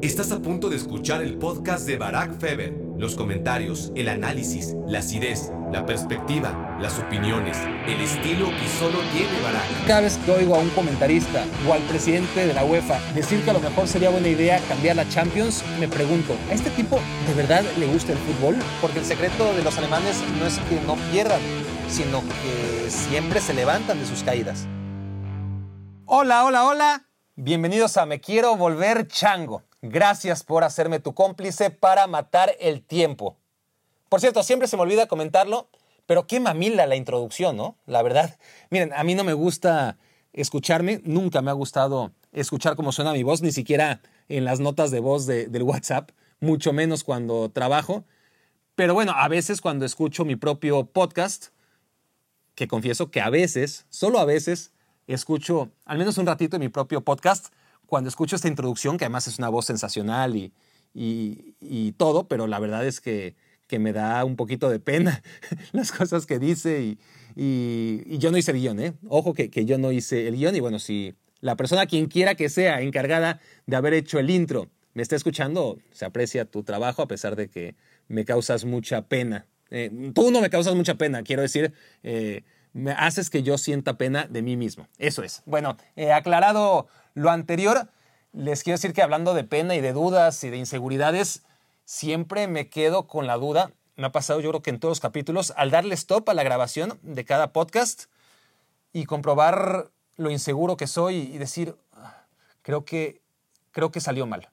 Estás a punto de escuchar el podcast de Barack Feber. Los comentarios, el análisis, la acidez, la perspectiva, las opiniones, el estilo que solo tiene Barack. Cada vez que oigo a un comentarista o al presidente de la UEFA decir que a lo mejor sería buena idea cambiar la Champions, me pregunto, ¿a este tipo de verdad le gusta el fútbol? Porque el secreto de los alemanes no es que no pierdan, sino que siempre se levantan de sus caídas. Hola, hola, hola. Bienvenidos a Me Quiero Volver Chango. Gracias por hacerme tu cómplice para matar el tiempo. Por cierto, siempre se me olvida comentarlo, pero qué mamila la introducción, ¿no? La verdad, miren, a mí no me gusta escucharme, nunca me ha gustado escuchar cómo suena mi voz, ni siquiera en las notas de voz del WhatsApp, mucho menos cuando trabajo. Pero bueno, a veces cuando escucho mi propio podcast, que confieso que a veces, solo a veces, escucho al menos un ratito de mi propio podcast, cuando escucho esta introducción, que además es una voz sensacional y, y, todo, pero la verdad es que, que, me da un poquito de pena las cosas que dice y, yo no hice el guion, ¿eh? Ojo que, que yo no hice el guion y bueno, si la persona quien quiera que sea encargada de haber hecho el intro me está escuchando, se aprecia tu trabajo a pesar de que me causas mucha pena. Eh, tú no me causas mucha pena, quiero decir, eh, me haces que yo sienta pena de mí mismo. Eso es. Bueno, he aclarado lo anterior, les quiero decir que hablando de pena y de dudas y de inseguridades, siempre me quedo con la duda. Me ha pasado yo creo que en todos los capítulos, al darle stop a la grabación de cada podcast y comprobar lo inseguro que soy y decir, creo que, creo que salió mal.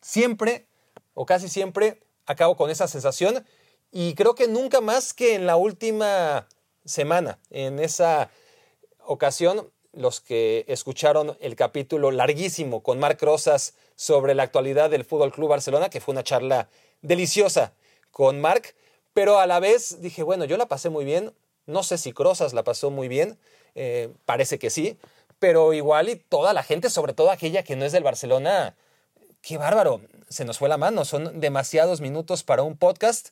Siempre, o casi siempre, acabo con esa sensación y creo que nunca más que en la última semana. En esa ocasión, los que escucharon el capítulo larguísimo con Marc Rosas sobre la actualidad del Fútbol Club Barcelona, que fue una charla deliciosa con Marc, pero a la vez dije, bueno, yo la pasé muy bien. No sé si Crosas la pasó muy bien, eh, parece que sí, pero igual y toda la gente, sobre todo aquella que no es del Barcelona, qué bárbaro, se nos fue la mano, son demasiados minutos para un podcast.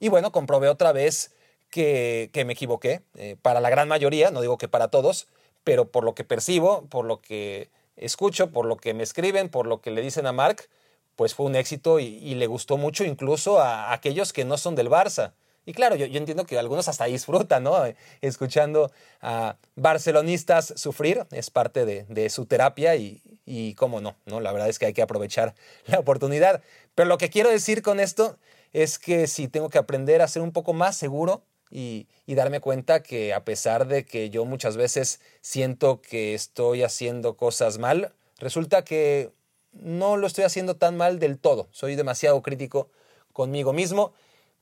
Y bueno, comprobé otra vez que, me equivoqué, eh, para la gran mayoría, no digo que para todos, pero por lo que percibo, por lo que escucho, por lo que me escriben, por lo que le dicen a Mark, pues fue un éxito y, le gustó mucho incluso a, aquellos que no son del Barça. Y claro, yo, entiendo que algunos hasta disfrutan, ¿no? Escuchando a barcelonistas sufrir, es parte de, su terapia y, y, cómo no, ¿no? La verdad es que hay que aprovechar la oportunidad. Pero lo que quiero decir con esto es que si tengo que aprender a ser un poco más seguro, y, darme cuenta que a pesar de que yo muchas veces siento que estoy haciendo cosas mal, resulta que no lo estoy haciendo tan mal del todo. Soy demasiado crítico conmigo mismo.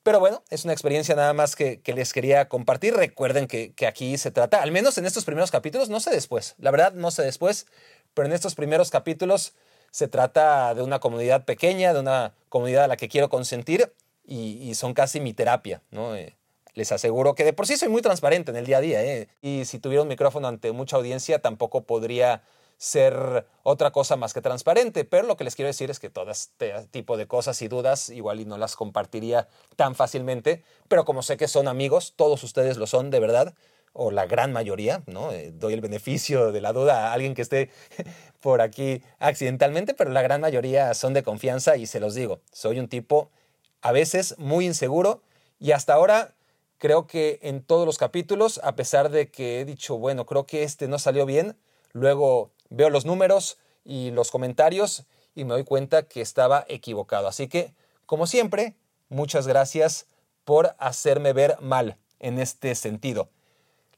Pero bueno, es una experiencia nada más que, les quería compartir. Recuerden que, que, aquí se trata, al menos en estos primeros capítulos, no sé después, la verdad no sé después, pero en estos primeros capítulos se trata de una comunidad pequeña, de una comunidad a la que quiero consentir y, son casi mi terapia, ¿no? Eh, les aseguro que de por sí soy muy transparente en el día a día, ¿eh? y si tuviera un micrófono ante mucha audiencia tampoco podría ser otra cosa más que transparente, pero lo que les quiero decir es que todo este tipo de cosas y dudas igual y no las compartiría tan fácilmente, pero como sé que son amigos, todos ustedes lo son de verdad, o la gran mayoría, ¿no? Eh, doy el beneficio de la duda a alguien que esté por aquí accidentalmente, pero la gran mayoría son de confianza y se los digo, soy un tipo a veces muy inseguro y hasta ahora Creo que en todos los capítulos, a pesar de que he dicho, bueno, creo que este no salió bien, luego veo los números y los comentarios y me doy cuenta que estaba equivocado. Así que, como siempre, muchas gracias por hacerme ver mal en este sentido.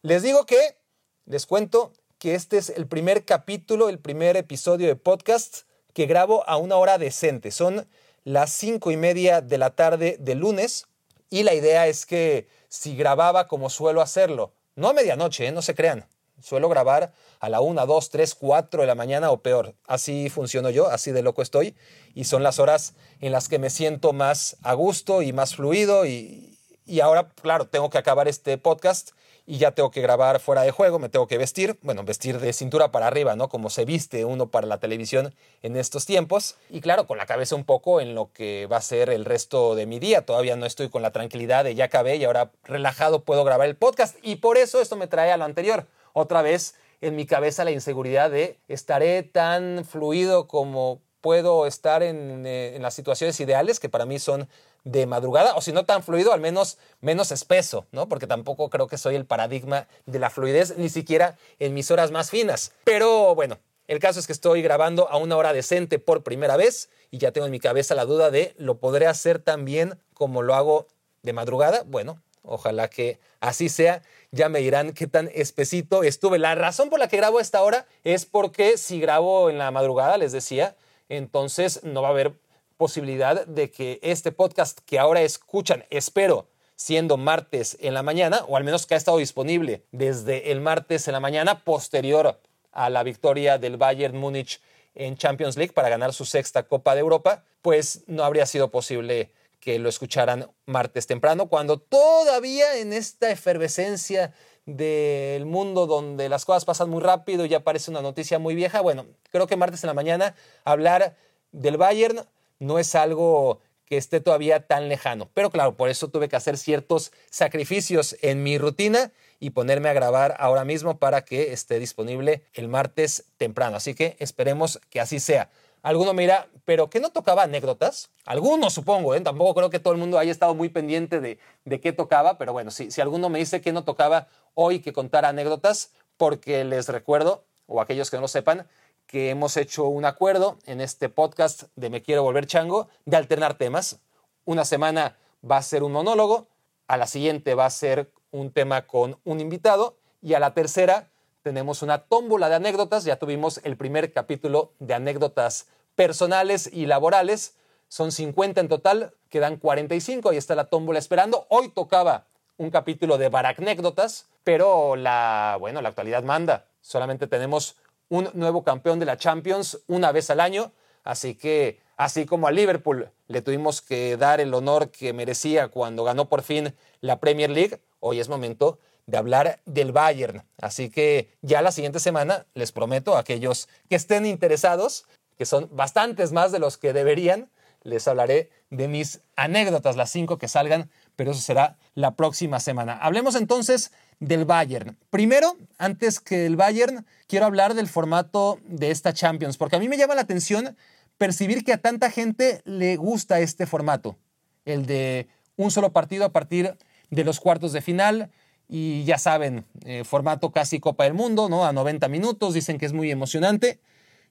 Les digo que, les cuento que este es el primer capítulo, el primer episodio de podcast que grabo a una hora decente. Son las cinco y media de la tarde de lunes y la idea es que si grababa como suelo hacerlo. No a medianoche, ¿eh? no se crean. Suelo grabar a la 1, 2, 3, 4 de la mañana o peor. Así funciono yo, así de loco estoy. Y son las horas en las que me siento más a gusto y más fluido. Y, y ahora, claro, tengo que acabar este podcast y ya tengo que grabar fuera de juego, me tengo que vestir, bueno, vestir de cintura para arriba, ¿no? Como se viste uno para la televisión en estos tiempos. Y claro, con la cabeza un poco en lo que va a ser el resto de mi día. Todavía no estoy con la tranquilidad de ya acabé y ahora relajado puedo grabar el podcast. Y por eso esto me trae a lo anterior. Otra vez en mi cabeza la inseguridad de estaré tan fluido como puedo estar en, eh, en, las situaciones ideales, que para mí son de madrugada, o si no tan fluido, al menos menos espeso, ¿no? Porque tampoco creo que soy el paradigma de la fluidez, ni siquiera en mis horas más finas. Pero bueno, el caso es que estoy grabando a una hora decente por primera vez y ya tengo en mi cabeza la duda de, ¿lo podré hacer tan bien como lo hago de madrugada? Bueno, ojalá que así sea. Ya me dirán qué tan espesito estuve. La razón por la que grabo a esta hora es porque si grabo en la madrugada, les decía, entonces no va a haber posibilidad de que este podcast que ahora escuchan, espero, siendo martes en la mañana, o al menos que ha estado disponible desde el martes en la mañana posterior a la victoria del Bayern Múnich en Champions League para ganar su sexta Copa de Europa, pues no habría sido posible que lo escucharan martes temprano, cuando todavía en esta efervescencia del mundo donde las cosas pasan muy rápido y ya parece una noticia muy vieja, bueno, creo que martes en la mañana hablar del Bayern no es algo que esté todavía tan lejano. Pero claro, por eso tuve que hacer ciertos sacrificios en mi rutina y ponerme a grabar ahora mismo para que esté disponible el martes temprano. Así que esperemos que así sea. Alguno me dirá, ¿pero qué no tocaba anécdotas? Algunos supongo, ¿eh? tampoco creo que todo el mundo haya estado muy pendiente de, de qué tocaba, pero bueno, si, si alguno me dice que no tocaba hoy que contar anécdotas, porque les recuerdo, o aquellos que no lo sepan, que hemos hecho un acuerdo en este podcast de Me Quiero Volver Chango de alternar temas. Una semana va a ser un monólogo, a la siguiente va a ser un tema con un invitado y a la tercera tenemos una tómbola de anécdotas. Ya tuvimos el primer capítulo de anécdotas personales y laborales. Son 50 en total, quedan 45, y está la tómbola esperando. Hoy tocaba un capítulo de baracnécdotas, pero la, bueno, la actualidad manda. Solamente tenemos un nuevo campeón de la Champions una vez al año. Así que, así como a Liverpool le tuvimos que dar el honor que merecía cuando ganó por fin la Premier League, hoy es momento de hablar del Bayern. Así que ya la siguiente semana les prometo a aquellos que estén interesados, que son bastantes más de los que deberían, les hablaré de mis anécdotas, las cinco que salgan, pero eso será la próxima semana. Hablemos entonces del Bayern. Primero, antes que el Bayern, quiero hablar del formato de esta Champions, porque a mí me llama la atención percibir que a tanta gente le gusta este formato, el de un solo partido a partir de los cuartos de final. Y ya saben, eh, formato casi Copa del Mundo, ¿no? A 90 minutos, dicen que es muy emocionante.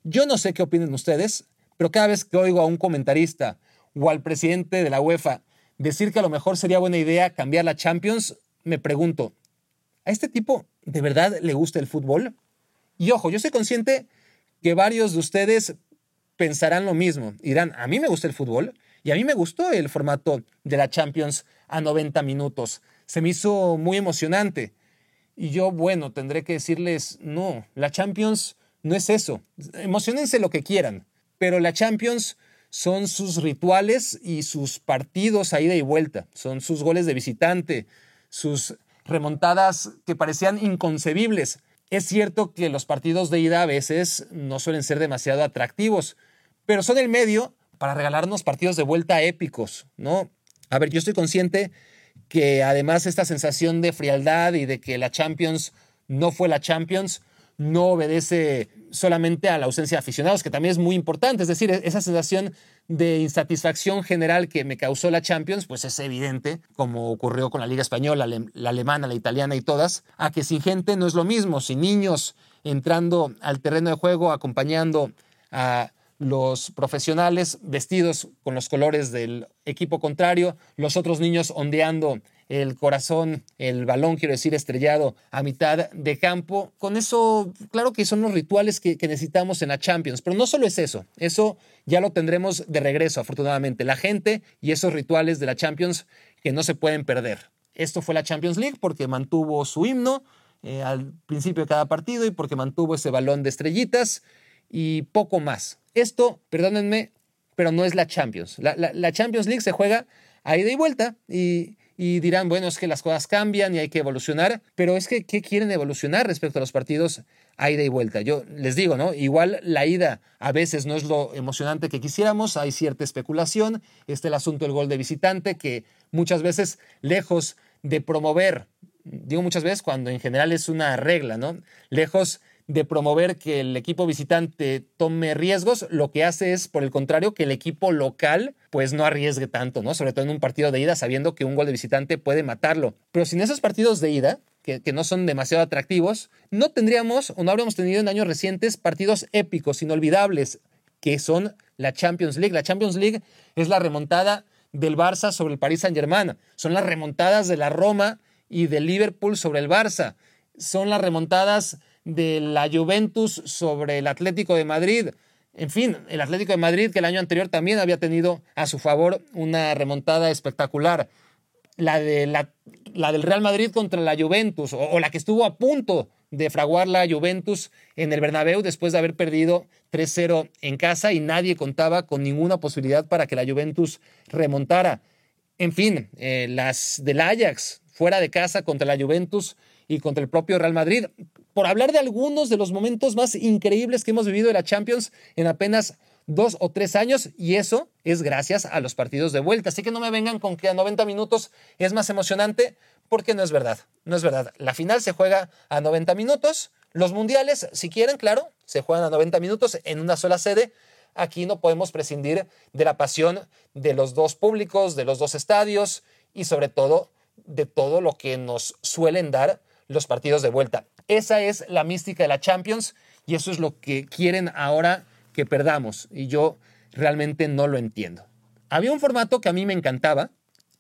Yo no sé qué opinen ustedes, pero cada vez que oigo a un comentarista o al presidente de la UEFA decir que a lo mejor sería buena idea cambiar la Champions, me pregunto, ¿A este tipo de verdad le gusta el fútbol? Y ojo, yo soy consciente que varios de ustedes pensarán lo mismo. Dirán, a mí me gusta el fútbol y a mí me gustó el formato de la Champions a 90 minutos. Se me hizo muy emocionante. Y yo, bueno, tendré que decirles, no, la Champions no es eso. Emocionense lo que quieran, pero la Champions son sus rituales y sus partidos a ida y vuelta. Son sus goles de visitante, sus remontadas que parecían inconcebibles. Es cierto que los partidos de ida a veces no suelen ser demasiado atractivos, pero son el medio para regalarnos partidos de vuelta épicos, ¿no? A ver, yo estoy consciente que además esta sensación de frialdad y de que la Champions no fue la Champions no obedece solamente a la ausencia de aficionados, que también es muy importante. Es decir, esa sensación de insatisfacción general que me causó la Champions, pues es evidente, como ocurrió con la Liga Española, la alemana, la italiana y todas, a que sin gente no es lo mismo, sin niños entrando al terreno de juego, acompañando a los profesionales vestidos con los colores del equipo contrario, los otros niños ondeando el corazón, el balón, quiero decir, estrellado a mitad de campo. Con eso, claro que son los rituales que, necesitamos en la Champions, pero no solo es eso, eso ya lo tendremos de regreso, afortunadamente, la gente y esos rituales de la Champions que no se pueden perder. Esto fue la Champions League porque mantuvo su himno eh, al principio de cada partido y porque mantuvo ese balón de estrellitas y poco más. Esto, perdónenme, pero no es la Champions. La, la Champions League se juega a ida y vuelta y y dirán, bueno, es que las cosas cambian y hay que evolucionar, pero es que, ¿qué quieren evolucionar respecto a los partidos a ida y vuelta? Yo les digo, ¿no? Igual la ida a veces no es lo emocionante que quisiéramos, hay cierta especulación, está el asunto del gol de visitante, que muchas veces, lejos de promover, digo muchas veces cuando en general es una regla, ¿no? Lejos de promover que el equipo visitante tome riesgos, lo que hace es, por el contrario, que el equipo local pues no arriesgue tanto, ¿no? Sobre todo en un partido de ida, sabiendo que un gol de visitante puede matarlo. Pero sin esos partidos de ida, que, que, no son demasiado atractivos, no tendríamos o no habríamos tenido en años recientes partidos épicos, inolvidables, que son la Champions League. La Champions League es la remontada del Barça sobre el Paris Saint-Germain, son las remontadas de la Roma y del Liverpool sobre el Barça, son las remontadas de la Juventus sobre el Atlético de Madrid. En fin, el Atlético de Madrid que el año anterior también había tenido a su favor una remontada espectacular. La, de la, la del Real Madrid contra la Juventus o, la que estuvo a punto de fraguar la Juventus en el Bernabéu después de haber perdido 3-0 en casa y nadie contaba con ninguna posibilidad para que la Juventus remontara. En fin, eh, las del Ajax fuera de casa contra la Juventus y contra el propio Real Madrid por hablar de algunos de los momentos más increíbles que hemos vivido en la Champions en apenas dos o tres años y eso es gracias a los partidos de vuelta. Así que no me vengan con que a 90 minutos es más emocionante porque no es verdad. No es verdad. La final se juega a 90 minutos. Los mundiales, si quieren, claro, se juegan a 90 minutos en una sola sede. Aquí no podemos prescindir de la pasión de los dos públicos, de los dos estadios y sobre todo de todo lo que nos suelen dar los partidos de vuelta. Esa es la mística de la Champions y eso es lo que quieren ahora que perdamos. Y yo realmente no lo entiendo. Había un formato que a mí me encantaba,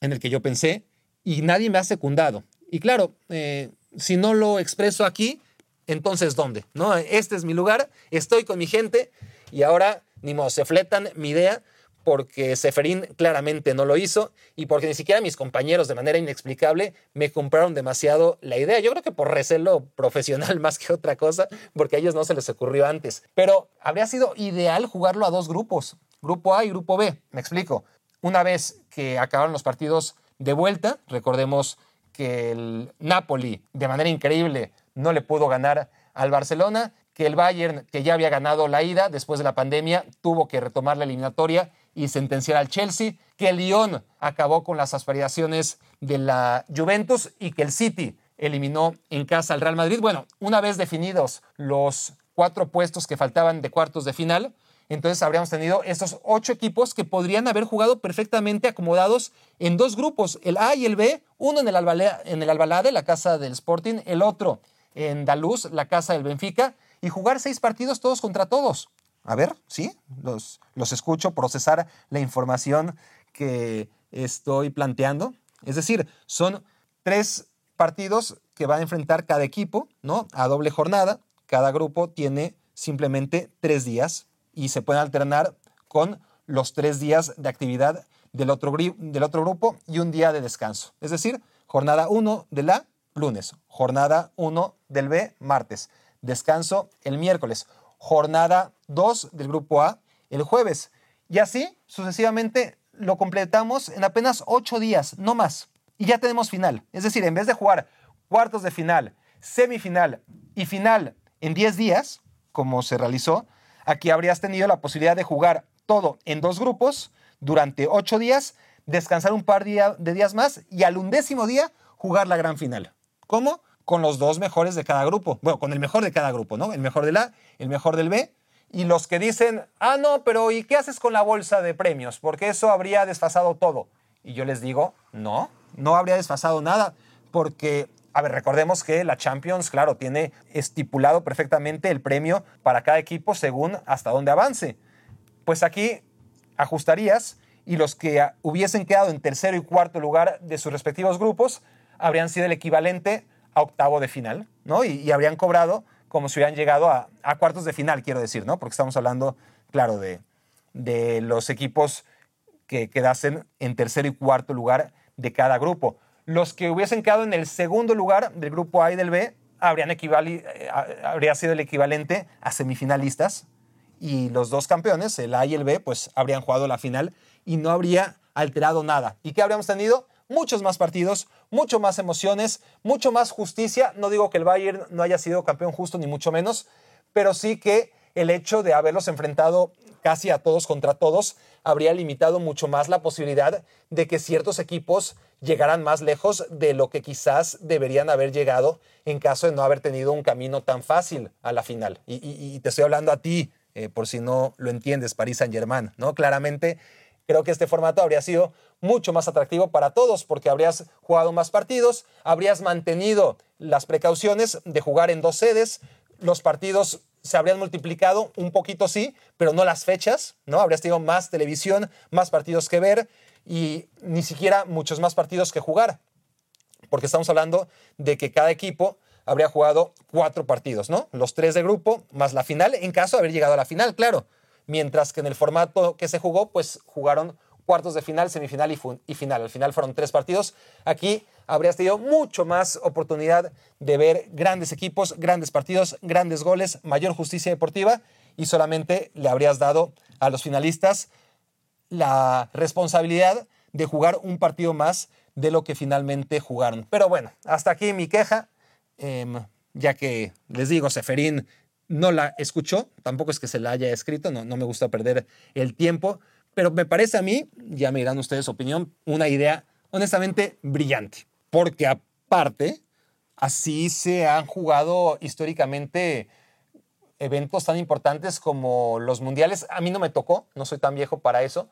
en el que yo pensé, y nadie me ha secundado. Y claro, eh, si no lo expreso aquí, entonces ¿dónde? ¿No? Este es mi lugar, estoy con mi gente y ahora ni modo, se fletan mi idea porque Seferín claramente no lo hizo y porque ni siquiera mis compañeros de manera inexplicable me compraron demasiado la idea. Yo creo que por recelo profesional más que otra cosa, porque a ellos no se les ocurrió antes. Pero habría sido ideal jugarlo a dos grupos, grupo A y grupo B. Me explico. Una vez que acabaron los partidos de vuelta, recordemos que el Napoli de manera increíble no le pudo ganar al Barcelona, que el Bayern, que ya había ganado la ida después de la pandemia, tuvo que retomar la eliminatoria y sentenciar al Chelsea, que el Lyon acabó con las aspiraciones de la Juventus y que el City eliminó en casa al Real Madrid. Bueno, una vez definidos los cuatro puestos que faltaban de cuartos de final, entonces habríamos tenido estos ocho equipos que podrían haber jugado perfectamente acomodados en dos grupos, el A y el B, uno en el, en el Albalade, la casa del Sporting, el otro en Daluz, la casa del Benfica, y jugar seis partidos todos contra todos. A ver, sí, los, los escucho procesar la información que estoy planteando. Es decir, son tres partidos que va a enfrentar cada equipo, ¿no? A doble jornada. Cada grupo tiene simplemente tres días y se pueden alternar con los tres días de actividad del otro, del otro grupo y un día de descanso. Es decir, jornada 1 del A, lunes, jornada 1 del B, martes, descanso el miércoles, jornada 2 del grupo A el jueves. Y así sucesivamente lo completamos en apenas 8 días, no más. Y ya tenemos final. Es decir, en vez de jugar cuartos de final, semifinal y final en 10 días, como se realizó, aquí habrías tenido la posibilidad de jugar todo en dos grupos durante 8 días, descansar un par de días más y al undécimo día jugar la gran final. ¿Cómo? con los dos mejores de cada grupo. Bueno, con el mejor de cada grupo, ¿no? El mejor del A, el mejor del B. Y los que dicen, ah, no, pero ¿y qué haces con la bolsa de premios? Porque eso habría desfasado todo. Y yo les digo, no, no habría desfasado nada. Porque, a ver, recordemos que la Champions, claro, tiene estipulado perfectamente el premio para cada equipo según hasta dónde avance. Pues aquí ajustarías y los que hubiesen quedado en tercero y cuarto lugar de sus respectivos grupos habrían sido el equivalente a octavo de final, ¿no? Y, habrían cobrado como si hubieran llegado a, cuartos de final, quiero decir, ¿no? Porque estamos hablando, claro, de, de los equipos que quedasen en tercer y cuarto lugar de cada grupo. Los que hubiesen quedado en el segundo lugar del grupo A y del B habrían eh, habría sido el equivalente a semifinalistas y los dos campeones, el A y el B, pues habrían jugado la final y no habría alterado nada. ¿Y qué habríamos tenido? Muchos más partidos, mucho más emociones, mucho más justicia. No digo que el Bayern no haya sido campeón justo, ni mucho menos, pero sí que el hecho de haberlos enfrentado casi a todos contra todos habría limitado mucho más la posibilidad de que ciertos equipos llegaran más lejos de lo que quizás deberían haber llegado en caso de no haber tenido un camino tan fácil a la final. Y, te estoy hablando a ti, eh, por si no lo entiendes, París Saint Germain, ¿no? Claramente creo que este formato habría sido mucho más atractivo para todos porque habrías jugado más partidos, habrías mantenido las precauciones de jugar en dos sedes, los partidos se habrían multiplicado un poquito sí, pero no las fechas, ¿no? Habrías tenido más televisión, más partidos que ver y ni siquiera muchos más partidos que jugar. Porque estamos hablando de que cada equipo habría jugado cuatro partidos, ¿no? Los tres de grupo más la final, en caso de haber llegado a la final, claro. Mientras que en el formato que se jugó, pues jugaron cuartos de final, semifinal y, final. Al final fueron tres partidos. Aquí habrías tenido mucho más oportunidad de ver grandes equipos, grandes partidos, grandes goles, mayor justicia deportiva y solamente le habrías dado a los finalistas la responsabilidad de jugar un partido más de lo que finalmente jugaron. Pero bueno, hasta aquí mi queja, em, ya que les digo, Seferín no la escuchó, tampoco es que se la haya escrito, no, no me gusta perder el tiempo, pero me parece a mí, ya me dirán ustedes opinión, una idea honestamente brillante. Porque aparte, así se han jugado históricamente eventos tan importantes como los mundiales. A mí no me tocó, no soy tan viejo para eso,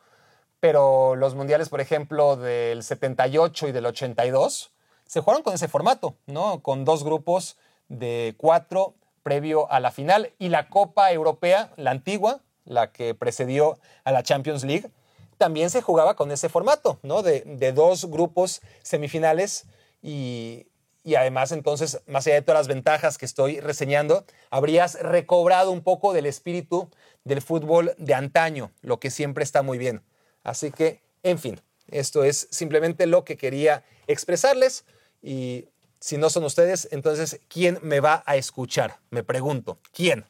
pero los mundiales, por ejemplo, del 78 y del 82, se jugaron con ese formato, ¿no? Con dos grupos de cuatro previo a la final y la Copa Europea, la antigua, la que precedió a la Champions League, también se jugaba con ese formato, ¿no? De, dos grupos semifinales y, y, además entonces, más allá de todas las ventajas que estoy reseñando, habrías recobrado un poco del espíritu del fútbol de antaño, lo que siempre está muy bien. Así que, en fin, esto es simplemente lo que quería expresarles y si no son ustedes, entonces, ¿quién me va a escuchar? Me pregunto, ¿quién?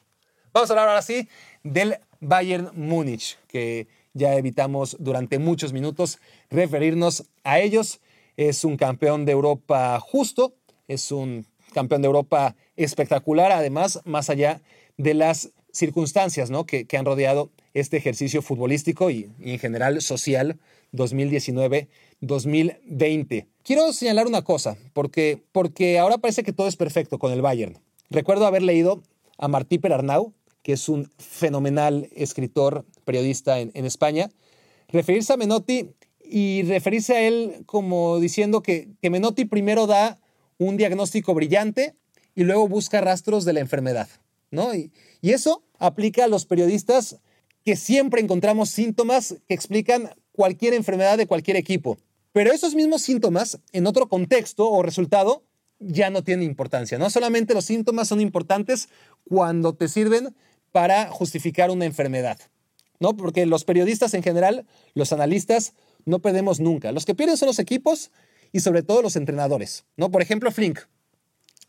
Vamos a hablar ahora sí del Bayern Múnich, que ya evitamos durante muchos minutos referirnos a ellos. Es un campeón de Europa justo, es un campeón de Europa espectacular, además, más allá de las circunstancias ¿no? que, han rodeado este ejercicio futbolístico y, y en general social 2019-2020. Quiero señalar una cosa, porque, porque ahora parece que todo es perfecto con el Bayern. Recuerdo haber leído a Martí Perarnau que es un fenomenal escritor, periodista en, España, referirse a Menotti y referirse a él como diciendo que, que Menotti primero da un diagnóstico brillante y luego busca rastros de la enfermedad. ¿no? Y, y, eso aplica a los periodistas que siempre encontramos síntomas que explican cualquier enfermedad de cualquier equipo. Pero esos mismos síntomas, en otro contexto o resultado, ya no tienen importancia. No solamente los síntomas son importantes cuando te sirven para justificar una enfermedad. ¿no? Porque los periodistas en general, los analistas, no perdemos nunca. Los que pierden son los equipos y sobre todo los entrenadores. ¿no? Por ejemplo, Flink.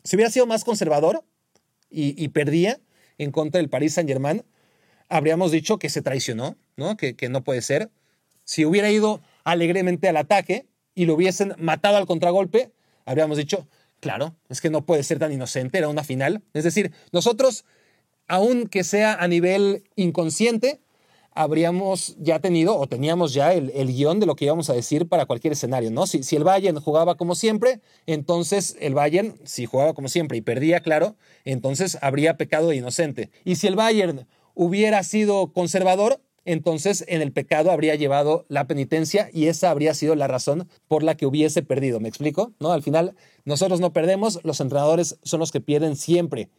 Si hubiera sido más conservador y, perdía en contra del Paris Saint-Germain, habríamos dicho que se traicionó, ¿no? Que, que no puede ser. Si hubiera ido alegremente al ataque y lo hubiesen matado al contragolpe, habríamos dicho, claro, es que no puede ser tan inocente, era una final. Es decir, nosotros aunque sea a nivel inconsciente, habríamos ya tenido o teníamos ya el, guion de lo que íbamos a decir para cualquier escenario, ¿no? Si, si, el Bayern jugaba como siempre, entonces el Bayern, si jugaba como siempre y perdía, claro, entonces habría pecado de inocente. Y si el Bayern hubiera sido conservador, entonces en el pecado habría llevado la penitencia y esa habría sido la razón por la que hubiese perdido. ¿Me explico? ¿No? Al final, nosotros no perdemos, los entrenadores son los que pierden siempre.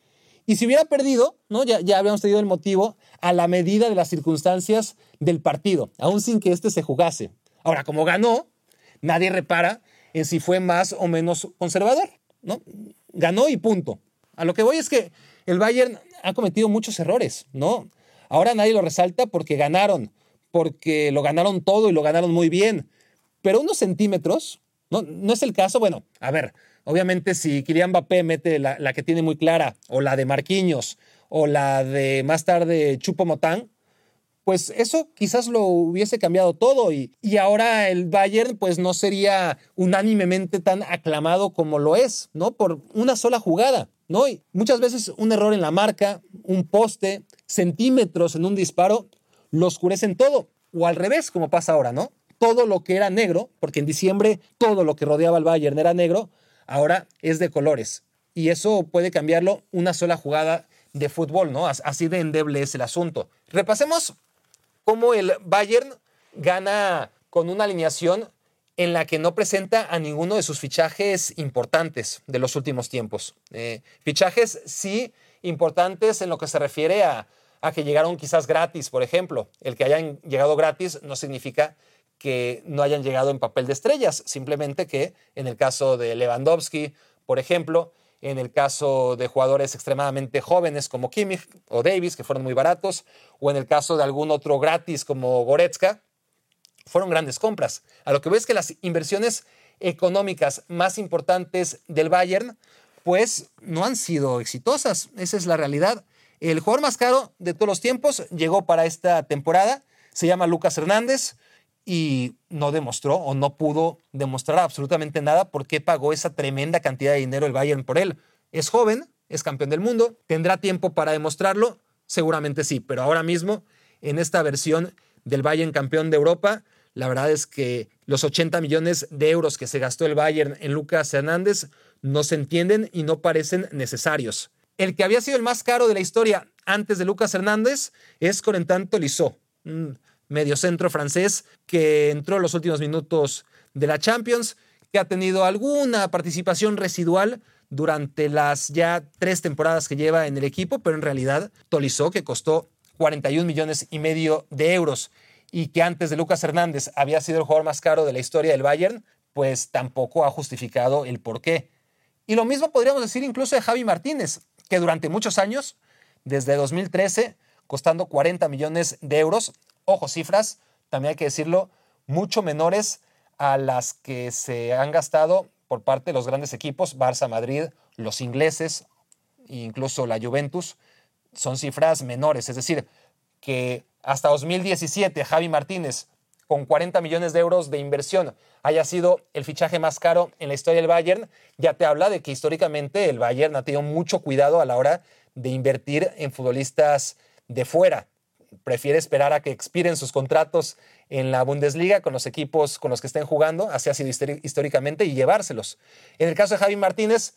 Y si hubiera perdido, ¿no? ya, habíamos tenido el motivo a la medida de las circunstancias del partido, aún sin que éste se jugase. Ahora, como ganó, nadie repara en si fue más o menos conservador. ¿no? Ganó y punto. A lo que voy es que el Bayern ha cometido muchos errores. ¿no? Ahora nadie lo resalta porque ganaron, porque lo ganaron todo y lo ganaron muy bien. Pero unos centímetros, ¿no? No es el caso, bueno, a ver, Obviamente, si Kylian Mbappé mete la, que tiene muy clara, o la de Marquinhos, o la de más tarde Chupo Motán, pues eso quizás lo hubiese cambiado todo y, y, ahora el Bayern pues no sería unánimemente tan aclamado como lo es, ¿no? Por una sola jugada, ¿no? Y muchas veces un error en la marca, un poste, centímetros en un disparo, lo oscurecen todo. O al revés, como pasa ahora, ¿no? todo lo que era negro, porque en diciembre todo lo que rodeaba al Bayern era negro, ahora es de colores. Y eso puede cambiarlo una sola jugada de fútbol, ¿no? Así de endeble es el asunto. Repasemos cómo el Bayern gana con una alineación en la que no presenta a ninguno de sus fichajes importantes de los últimos tiempos. Eh, fichajes sí importantes en lo que se refiere a, a que llegaron quizás gratis, por ejemplo. El que hayan llegado gratis no significa que no hayan llegado en papel de estrellas, simplemente que en el caso de Lewandowski, por ejemplo, en el caso de jugadores extremadamente jóvenes como Kimmich o Davis, que fueron muy baratos, o en el caso de algún otro gratis como Goretzka, fueron grandes compras. A lo que ves que las inversiones económicas más importantes del Bayern, pues no han sido exitosas. Esa es la realidad. El jugador más caro de todos los tiempos llegó para esta temporada. Se llama Lucas Hernández y no demostró o no pudo demostrar absolutamente nada por qué pagó esa tremenda cantidad de dinero el Bayern por él. Es joven, es campeón del mundo, tendrá tiempo para demostrarlo, seguramente sí, pero ahora mismo en esta versión del Bayern campeón de Europa, la verdad es que los 80 millones de euros que se gastó el Bayern en Lucas Hernández no se entienden y no parecen necesarios. El que había sido el más caro de la historia antes de Lucas Hernández es Corentin Tolisso, mediocentro francés que entró en los últimos minutos de la Champions, que ha tenido alguna participación residual durante las ya tres temporadas que lleva en el equipo, pero en realidad Tolisso, que costó 41 millones y medio de euros y que antes de Lucas Hernández había sido el jugador más caro de la historia del Bayern, pues tampoco ha justificado el porqué. Y lo mismo podríamos decir incluso de Javi Martínez, que durante muchos años, desde 2013, costando 40 millones de euros, Ojo, cifras, también hay que decirlo, mucho menores a las que se han gastado por parte de los grandes equipos, Barça, Madrid, los ingleses, incluso la Juventus, son cifras menores. Es decir, que hasta 2017 Javi Martínez, con 40 millones de euros de inversión, haya sido el fichaje más caro en la historia del Bayern, ya te habla de que históricamente el Bayern ha tenido mucho cuidado a la hora de invertir en futbolistas de fuera prefiere esperar a que expiren sus contratos en la Bundesliga con los equipos con los que estén jugando, así ha sido históricamente, y llevárselos. En el caso de Javi Martínez,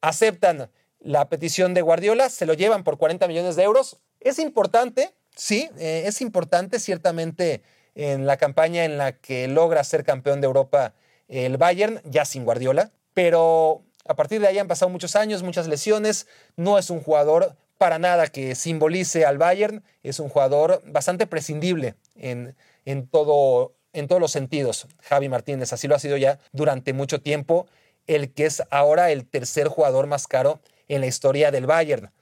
aceptan la petición de Guardiola, se lo llevan por 40 millones de euros. Es importante, sí, eh, es importante ciertamente en la campaña en la que logra ser campeón de Europa el Bayern, ya sin Guardiola, pero a partir de ahí han pasado muchos años, muchas lesiones, no es un jugador para nada que simbolice al Bayern. Es un jugador bastante prescindible en, en, todo, en todos los sentidos. Javi Martínez, así lo ha sido ya durante mucho tiempo, el que es ahora el tercer jugador más caro en la historia del Bayern.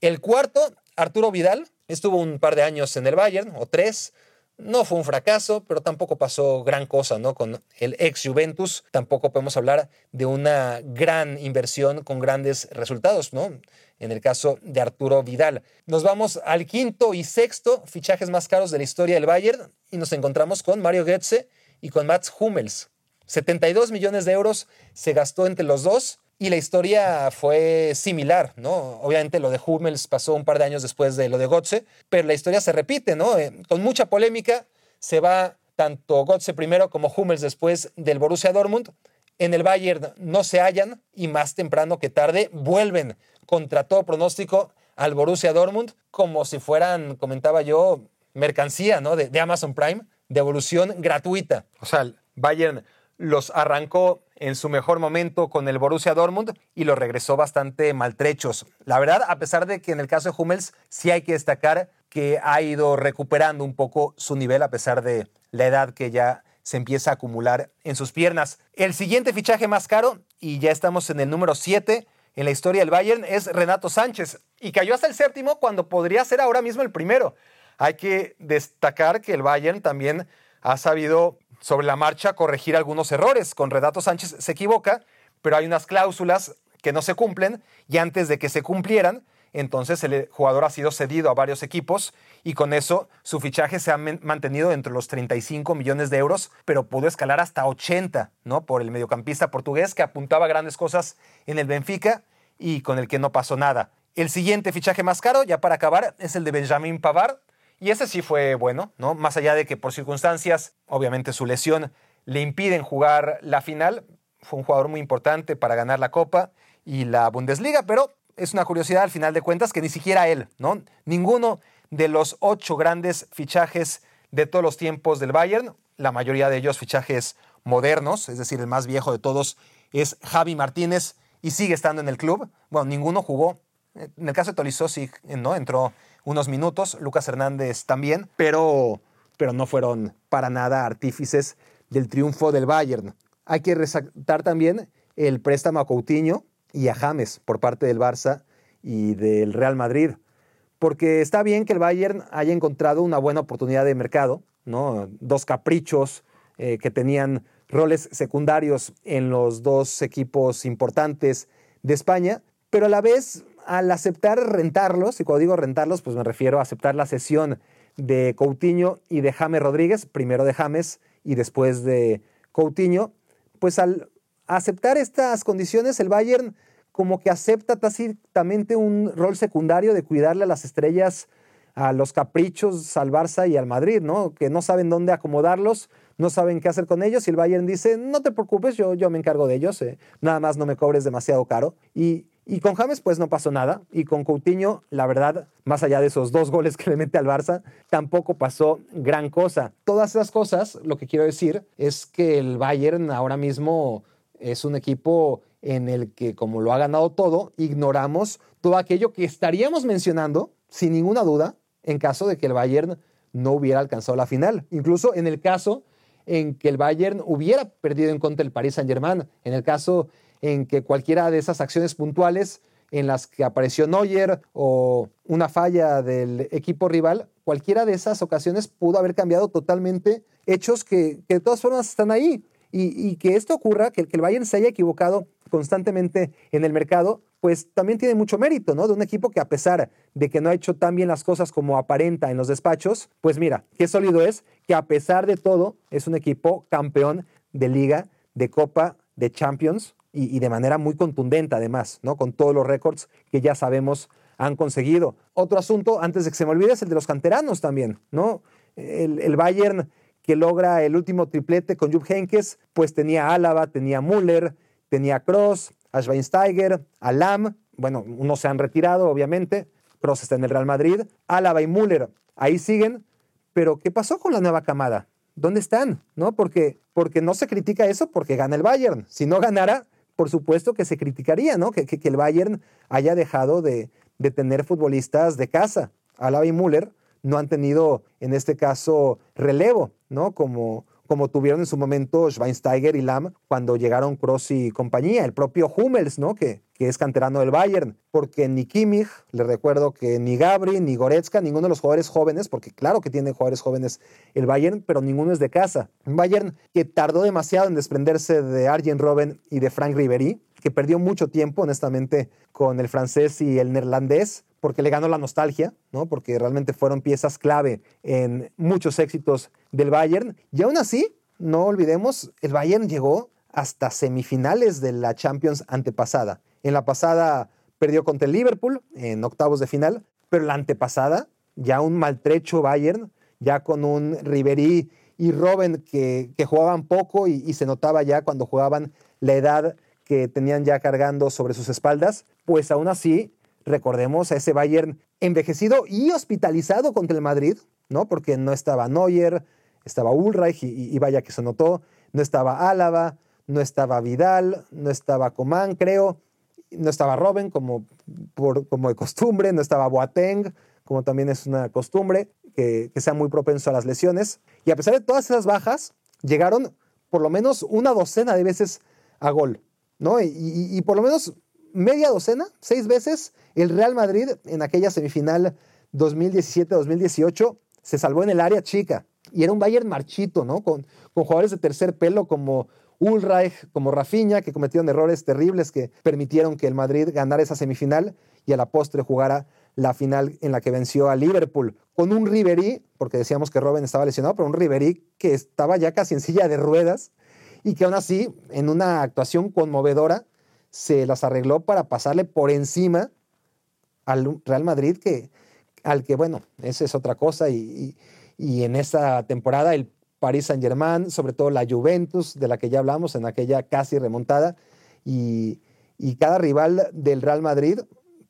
El cuarto, Arturo Vidal, estuvo un par de años en el Bayern, o tres, no fue un fracaso, pero tampoco pasó gran cosa, ¿no? Con el ex Juventus tampoco podemos hablar de una gran inversión con grandes resultados, ¿no? En el caso de Arturo Vidal. Nos vamos al quinto y sexto fichajes más caros de la historia del Bayern y nos encontramos con Mario Goetze y con Mats Hummels. 72 millones de euros se gastó entre los dos y la historia fue similar, ¿no? Obviamente lo de Hummels pasó un par de años después de lo de Gotze, pero la historia se repite, ¿no? Eh, con mucha polémica se va tanto Gotze primero como Hummels después del Borussia Dortmund. En el Bayern no se hallan y más temprano que tarde vuelven contra todo pronóstico al Borussia Dortmund como si fueran, comentaba yo, mercancía, ¿no? De, de Amazon Prime, devolución gratuita. O sea, Bayern los arrancó en su mejor momento con el Borussia Dortmund y los regresó bastante maltrechos. La verdad, a pesar de que en el caso de Hummels sí hay que destacar que ha ido recuperando un poco su nivel a pesar de la edad que ya se empieza a acumular en sus piernas. El siguiente fichaje más caro, y ya estamos en el número 7 en la historia del Bayern, es Renato Sánchez. Y cayó hasta el séptimo cuando podría ser ahora mismo el primero. Hay que destacar que el Bayern también ha sabido sobre la marcha corregir algunos errores. Con Renato Sánchez se equivoca, pero hay unas cláusulas que no se cumplen y antes de que se cumplieran, entonces el jugador ha sido cedido a varios equipos y con eso su fichaje se ha mantenido entre los 35 millones de euros, pero pudo escalar hasta 80, ¿no? Por el mediocampista portugués que apuntaba grandes cosas en el Benfica y con el que no pasó nada. El siguiente fichaje más caro, ya para acabar, es el de Benjamin Pavard Y ese sí fue bueno, ¿no? Más allá de que por circunstancias, obviamente su lesión le impiden jugar la final, fue un jugador muy importante para ganar la Copa y la Bundesliga, pero es una curiosidad al final de cuentas que ni siquiera él, ¿no? Ninguno de los ocho grandes fichajes de todos los tiempos del Bayern, la mayoría de ellos fichajes modernos, es decir, el más viejo de todos es Javi Martínez y sigue estando en el club. Bueno, ninguno jugó. En el caso de Tolisso sí, ¿no? Entró unos minutos, Lucas Hernández también, pero, pero no fueron para nada artífices del triunfo del Bayern. Hay que resaltar también el préstamo a Coutinho y a James por parte del Barça y del Real Madrid, porque está bien que el Bayern haya encontrado una buena oportunidad de mercado, ¿no? Dos caprichos eh, que tenían roles secundarios en los dos equipos importantes de España, pero a la vez al aceptar rentarlos, y cuando digo rentarlos, pues me refiero a aceptar la cesión de Coutinho y de James Rodríguez, primero de James y después de Coutinho, pues al aceptar estas condiciones, el Bayern como que acepta tácitamente un rol secundario de cuidarle a las estrellas a los caprichos al Barça y al Madrid, ¿no? Que no saben dónde acomodarlos, no saben qué hacer con ellos y el Bayern dice, no te preocupes, yo, yo me encargo de ellos, eh, nada más no me cobres demasiado caro. Y, y con James pues no pasó nada y con Coutinho, la verdad, más allá de esos dos goles que le mete al Barça, tampoco pasó gran cosa. Todas esas cosas, lo que quiero decir es que el Bayern ahora mismo es un equipo en el que como lo ha ganado todo, ignoramos todo aquello que estaríamos mencionando sin ninguna duda en caso de que el Bayern no hubiera alcanzado la final. Incluso en el caso en que el Bayern hubiera perdido en contra del Paris Saint-Germain, en el caso en que cualquiera de esas acciones puntuales en las que apareció Neuer o una falla del equipo rival, cualquiera de esas ocasiones pudo haber cambiado totalmente hechos que, de todas formas están ahí. Y, que esto ocurra, que, el Bayern se haya equivocado constantemente en el mercado, pues también tiene mucho mérito, ¿no? De un equipo que a pesar de que no ha hecho tan bien las cosas como aparenta en los despachos, pues mira, qué sólido es que a pesar de todo es un equipo campeón de liga, de copa, de Champions y, de manera muy contundente además, ¿no? Con todos los récords que ya sabemos han conseguido. Otro asunto, antes de que se me olvide, es el de los canteranos también, ¿no? El, Bayern que logra el último triplete con Jupp Heynckes, pues tenía Álava, tenía Müller, tenía Cross, a Schweinsteiger, a Lam, bueno, unos se han retirado, obviamente, Cross está en el Real Madrid, Álava y Müller, ahí siguen, pero ¿qué pasó con la nueva camada? ¿Dónde están? ¿No? Porque, porque no se critica eso porque gana el Bayern. Si no ganara, por supuesto que se criticaría, ¿no? Que, que, el Bayern haya dejado de, de, tener futbolistas de casa. Álava y Müller no han tenido, en este caso, relevo, ¿no? Como, como tuvieron en su momento Schweinsteiger y Lam cuando llegaron Cross y compañía, el propio Hummels, ¿no? Que, que es canterano del Bayern, porque ni Kimmich, le recuerdo que ni Gabri, ni Goretzka, ninguno de los jugadores jóvenes, porque claro que tiene jugadores jóvenes el Bayern, pero ninguno es de casa. Bayern que tardó demasiado en desprenderse de Arjen Robben y de Frank Ribery, que perdió mucho tiempo, honestamente, con el francés y el neerlandés, porque le ganó la nostalgia, ¿no? porque realmente fueron piezas clave en muchos éxitos del Bayern. Y aún así, no olvidemos, el Bayern llegó hasta semifinales de la Champions antepasada. En la pasada perdió contra el Liverpool en octavos de final, pero la antepasada, ya un maltrecho Bayern, ya con un Ribery y Robben que, jugaban poco y, y se notaba ya cuando jugaban la edad que tenían ya cargando sobre sus espaldas, pues aún así recordemos a ese Bayern envejecido y hospitalizado contra el Madrid, ¿no? Porque no estaba Neuer, estaba Ulreich y, vaya que se notó, no estaba Álava, no estaba Vidal, no estaba Coman, creo, no estaba Robben como, por, como de costumbre, no estaba Boateng, como también es una costumbre, que, sea muy propenso a las lesiones. Y a pesar de todas esas bajas, llegaron por lo menos una docena de veces a gol, ¿no? y por lo menos media docena, seis veces, el Real Madrid en aquella semifinal 2017-2018 se salvó en el área chica. Y era un Bayern marchito, ¿no? Con, con jugadores de tercer pelo como Ulreich, como Rafinha, que cometieron errores terribles que permitieron que el Madrid ganara esa semifinal y a la postre jugara la final en la que venció a Liverpool. Con un Ribery, porque decíamos que Robben estaba lesionado, pero un Ribery que estaba ya casi en silla de ruedas y que aún así, en una actuación conmovedora, se las arregló para pasarle por encima al Real Madrid, que al que, bueno, esa es otra cosa y, y en esa temporada el Paris Saint Germain, sobre todo la Juventus, de la que ya hablamos en aquella casi remontada, y, cada rival del Real Madrid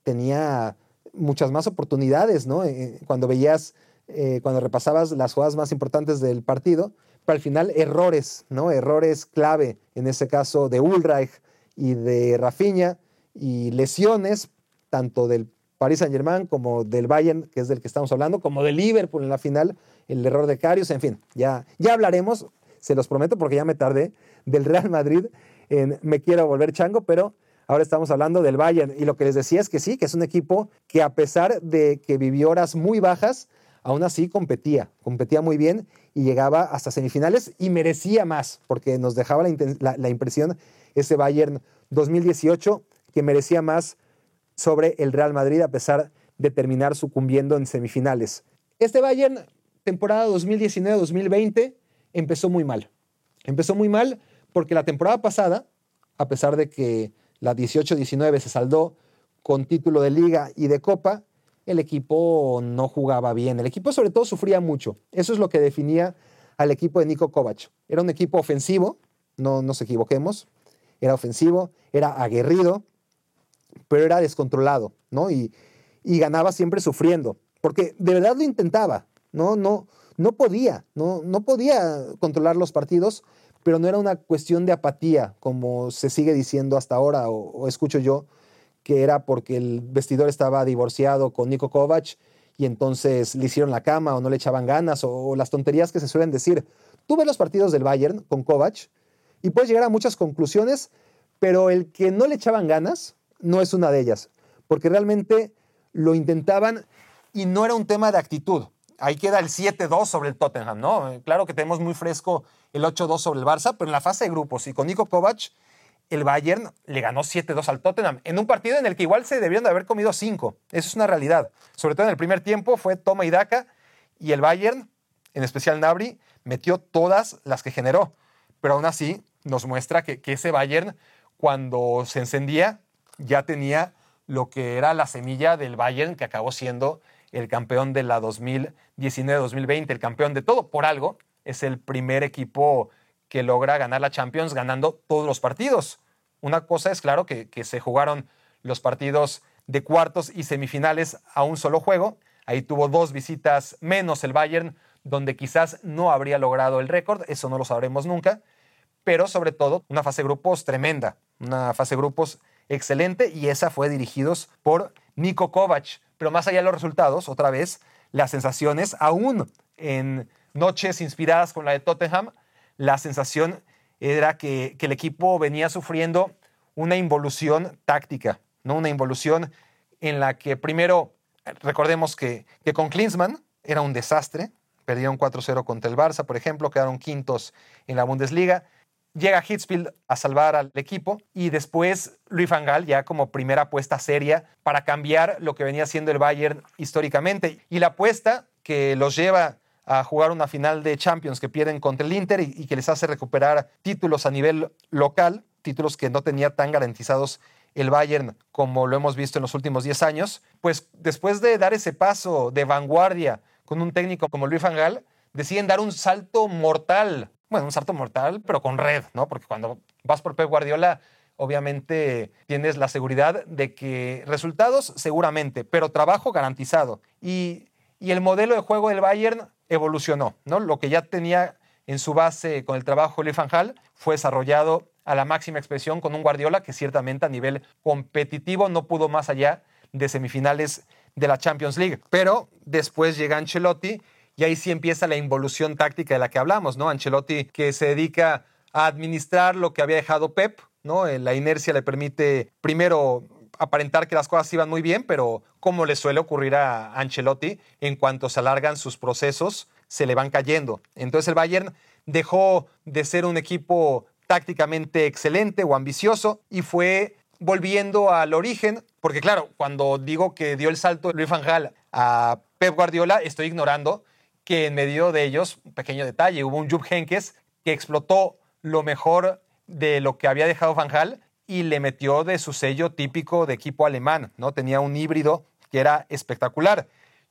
tenía muchas más oportunidades, ¿no? Eh, cuando veías, eh, cuando repasabas las jugadas más importantes del partido, pero al final errores, ¿no? Errores clave, en ese caso de Ulreich y de Rafinha, y lesiones, tanto del Paris Saint Germain como del Bayern, que es del que estamos hablando, como del Liverpool en la final, el error de Carius, en fin, ya, ya hablaremos, se los prometo porque ya me tardé, del Real Madrid en Me quiero volver chango, pero ahora estamos hablando del Bayern. Y lo que les decía es que sí, que es un equipo que a pesar de que vivió horas muy bajas, aún así competía, competía muy bien y llegaba hasta semifinales y merecía más, porque nos dejaba la, la impresión ese Bayern 2018 que merecía más sobre el Real Madrid a pesar de terminar sucumbiendo en semifinales. Este Bayern temporada 2019-2020 empezó muy mal. Empezó muy mal porque la temporada pasada, a pesar de que la 18-19 se saldó con título de liga y de copa, el equipo no jugaba bien. El equipo sobre todo sufría mucho. Eso es lo que definía al equipo de Nico Kovac. Era un equipo ofensivo, no nos equivoquemos, era ofensivo, era aguerrido, pero era descontrolado, ¿no? Y, y ganaba siempre sufriendo, porque de verdad lo intentaba. No, no, no podía, no, no podía controlar los partidos, pero no era una cuestión de apatía, como se sigue diciendo hasta ahora, o, escucho yo, que era porque el vestidor estaba divorciado con Nico Kovac y entonces le hicieron la cama o no le echaban ganas o, las tonterías que se suelen decir. Tú ves los partidos del Bayern con Kovac y puedes llegar a muchas conclusiones, pero el que no le echaban ganas no es una de ellas, porque realmente lo intentaban y no era un tema de actitud ahí queda el 7-2 sobre el Tottenham, ¿no? Claro que tenemos muy fresco el 8-2 sobre el Barça, pero en la fase de grupos y con Nico Kovac, el Bayern le ganó 7-2 al Tottenham en un partido en el que igual se debieron de haber comido 5. Eso es una realidad. Sobre todo en el primer tiempo fue toma y daca y el Bayern, en especial Nabri, metió todas las que generó. Pero aún así nos muestra que, ese Bayern, cuando se encendía, ya tenía lo que era la semilla del Bayern que acabó siendo el campeón de la 2019-2020, el campeón de todo por algo, es el primer equipo que logra ganar la Champions ganando todos los partidos. Una cosa es claro que, se jugaron los partidos de cuartos y semifinales a un solo juego. Ahí tuvo dos visitas menos el Bayern, donde quizás no habría logrado el récord, eso no lo sabremos nunca, pero sobre todo una fase grupos tremenda, una fase grupos excelente y esa fue dirigidos por Nico Kovac. Pero más allá de los resultados, otra vez, las sensaciones, aún en noches inspiradas con la de Tottenham, la sensación era que, el equipo venía sufriendo una involución táctica, ¿no? una involución en la que primero, recordemos que, que con Klinsmann era un desastre, perdieron 4-0 contra el Barça, por ejemplo, quedaron quintos en la Bundesliga, Llega Hitzfield a salvar al equipo y después Luis Van Gaal ya como primera apuesta seria para cambiar lo que venía siendo el Bayern históricamente. Y la apuesta que los lleva a jugar una final de Champions que pierden contra el Inter y, que les hace recuperar títulos a nivel local, títulos que no tenía tan garantizados el Bayern como lo hemos visto en los últimos 10 años, pues después de dar ese paso de vanguardia con un técnico como Luis Van Gaal, deciden dar un salto mortal bueno, un salto mortal, pero con red, ¿no? Porque cuando vas por Pep Guardiola, obviamente tienes la seguridad de que resultados seguramente, pero trabajo garantizado. Y, el modelo de juego del Bayern evolucionó, ¿no? Lo que ya tenía en su base con el trabajo de Van fue desarrollado a la máxima expresión con un Guardiola que ciertamente a nivel competitivo no pudo más allá de semifinales de la Champions League. Pero después llega Ancelotti y ahí sí empieza la involución táctica de la que hablamos, ¿no? Ancelotti que se dedica a administrar lo que había dejado Pep, ¿no? Eh, la inercia le permite primero aparentar que las cosas iban muy bien, pero como le suele ocurrir a Ancelotti, en cuanto se alargan sus procesos, se le van cayendo. Entonces el Bayern dejó de ser un equipo tácticamente excelente o ambicioso y fue volviendo al origen, porque claro, cuando digo que dio el salto Luis Van a Pep Guardiola, estoy ignorando que en medio de ellos, un pequeño detalle, hubo un Jupp Henkes que explotó lo mejor de lo que había dejado Van Gaal y le metió de su sello típico de equipo alemán, ¿no? Tenía un híbrido que era espectacular.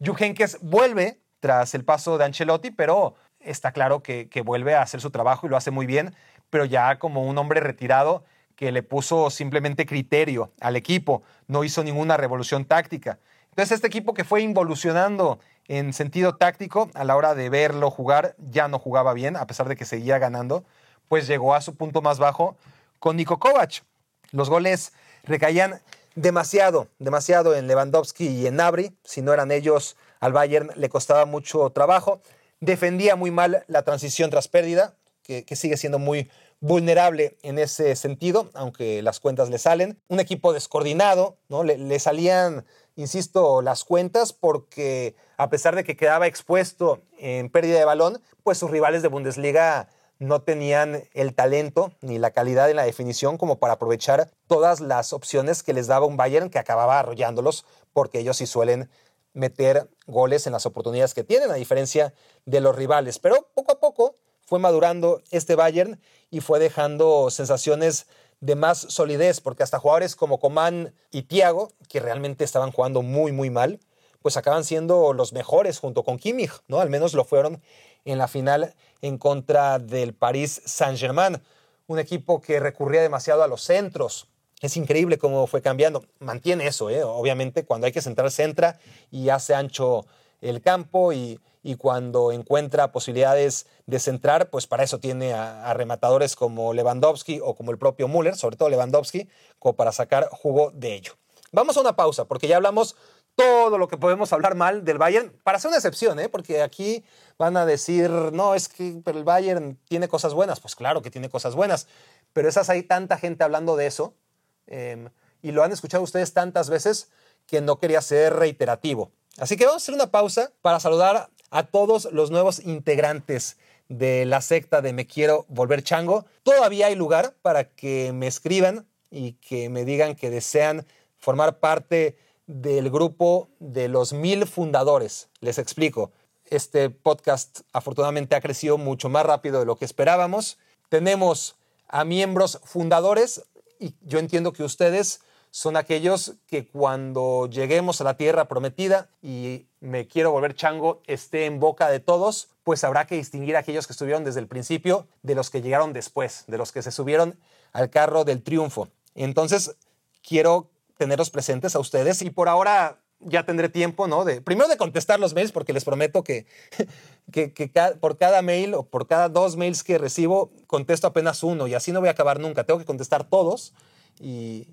Juhenkes vuelve tras el paso de Ancelotti, pero está claro que, que vuelve a hacer su trabajo y lo hace muy bien, pero ya como un hombre retirado que le puso simplemente criterio al equipo, no hizo ninguna revolución táctica. Entonces este equipo que fue involucionando en sentido táctico a la hora de verlo jugar ya no jugaba bien, a pesar de que seguía ganando, pues llegó a su punto más bajo con Niko Kovac. Los goles recaían demasiado, demasiado en Lewandowski y en Nabri. Si no eran ellos, al Bayern le costaba mucho trabajo. Defendía muy mal la transición tras pérdida, que sigue siendo muy vulnerable en ese sentido, aunque las cuentas le salen. Un equipo descoordinado, ¿no? Le, salían, insisto, las cuentas porque a pesar de que quedaba expuesto en pérdida de balón, pues sus rivales de Bundesliga no tenían el talento ni la calidad en la definición como para aprovechar todas las opciones que les daba un Bayern que acababa arrollándolos porque ellos sí suelen meter goles en las oportunidades que tienen, a diferencia de los rivales. Pero poco a poco fue madurando este Bayern y fue dejando sensaciones de más solidez, porque hasta jugadores como Coman y Thiago, que realmente estaban jugando muy, muy mal, pues acaban siendo los mejores junto con Kimmich, ¿no? Al menos lo fueron en la final en contra del Paris Saint-Germain, un equipo que recurría demasiado a los centros. Es increíble cómo fue cambiando. Mantiene eso, ¿eh? obviamente, cuando hay que centrar, centra y hace ancho el campo y, y cuando encuentra posibilidades de centrar, pues para eso tiene a, rematadores como Lewandowski o como el propio Müller, sobre todo Lewandowski, como para sacar jugo de ello. Vamos a una pausa, porque ya hablamos todo lo que podemos hablar mal del Bayern, para hacer una excepción, ¿eh? porque aquí van a decir, no, es que el Bayern tiene cosas buenas. Pues claro que tiene cosas buenas, pero esas hay tanta gente hablando de eso, em, y lo han escuchado ustedes tantas veces que no quería ser reiterativo. Así que vamos a hacer una pausa para saludar a todos los nuevos integrantes de la secta de Me Quiero Volver Chango. Todavía hay lugar para que me escriban y que me digan que desean formar parte del grupo de los mil fundadores. Les explico. Este podcast afortunadamente ha crecido mucho más rápido de lo que esperábamos. Tenemos a miembros fundadores y yo entiendo que ustedes son aquellos que cuando lleguemos a la tierra prometida y me quiero volver chango esté en boca de todos, pues habrá que distinguir a aquellos que estuvieron desde el principio de los que llegaron después, de los que se subieron al carro del triunfo. Entonces, quiero tenerlos presentes a ustedes y por ahora ya tendré tiempo, ¿no? De, primero de contestar los mails, porque les prometo que, que, por cada mail o por cada dos mails que recibo, contesto apenas uno y así no voy a acabar nunca. Tengo que contestar todos y,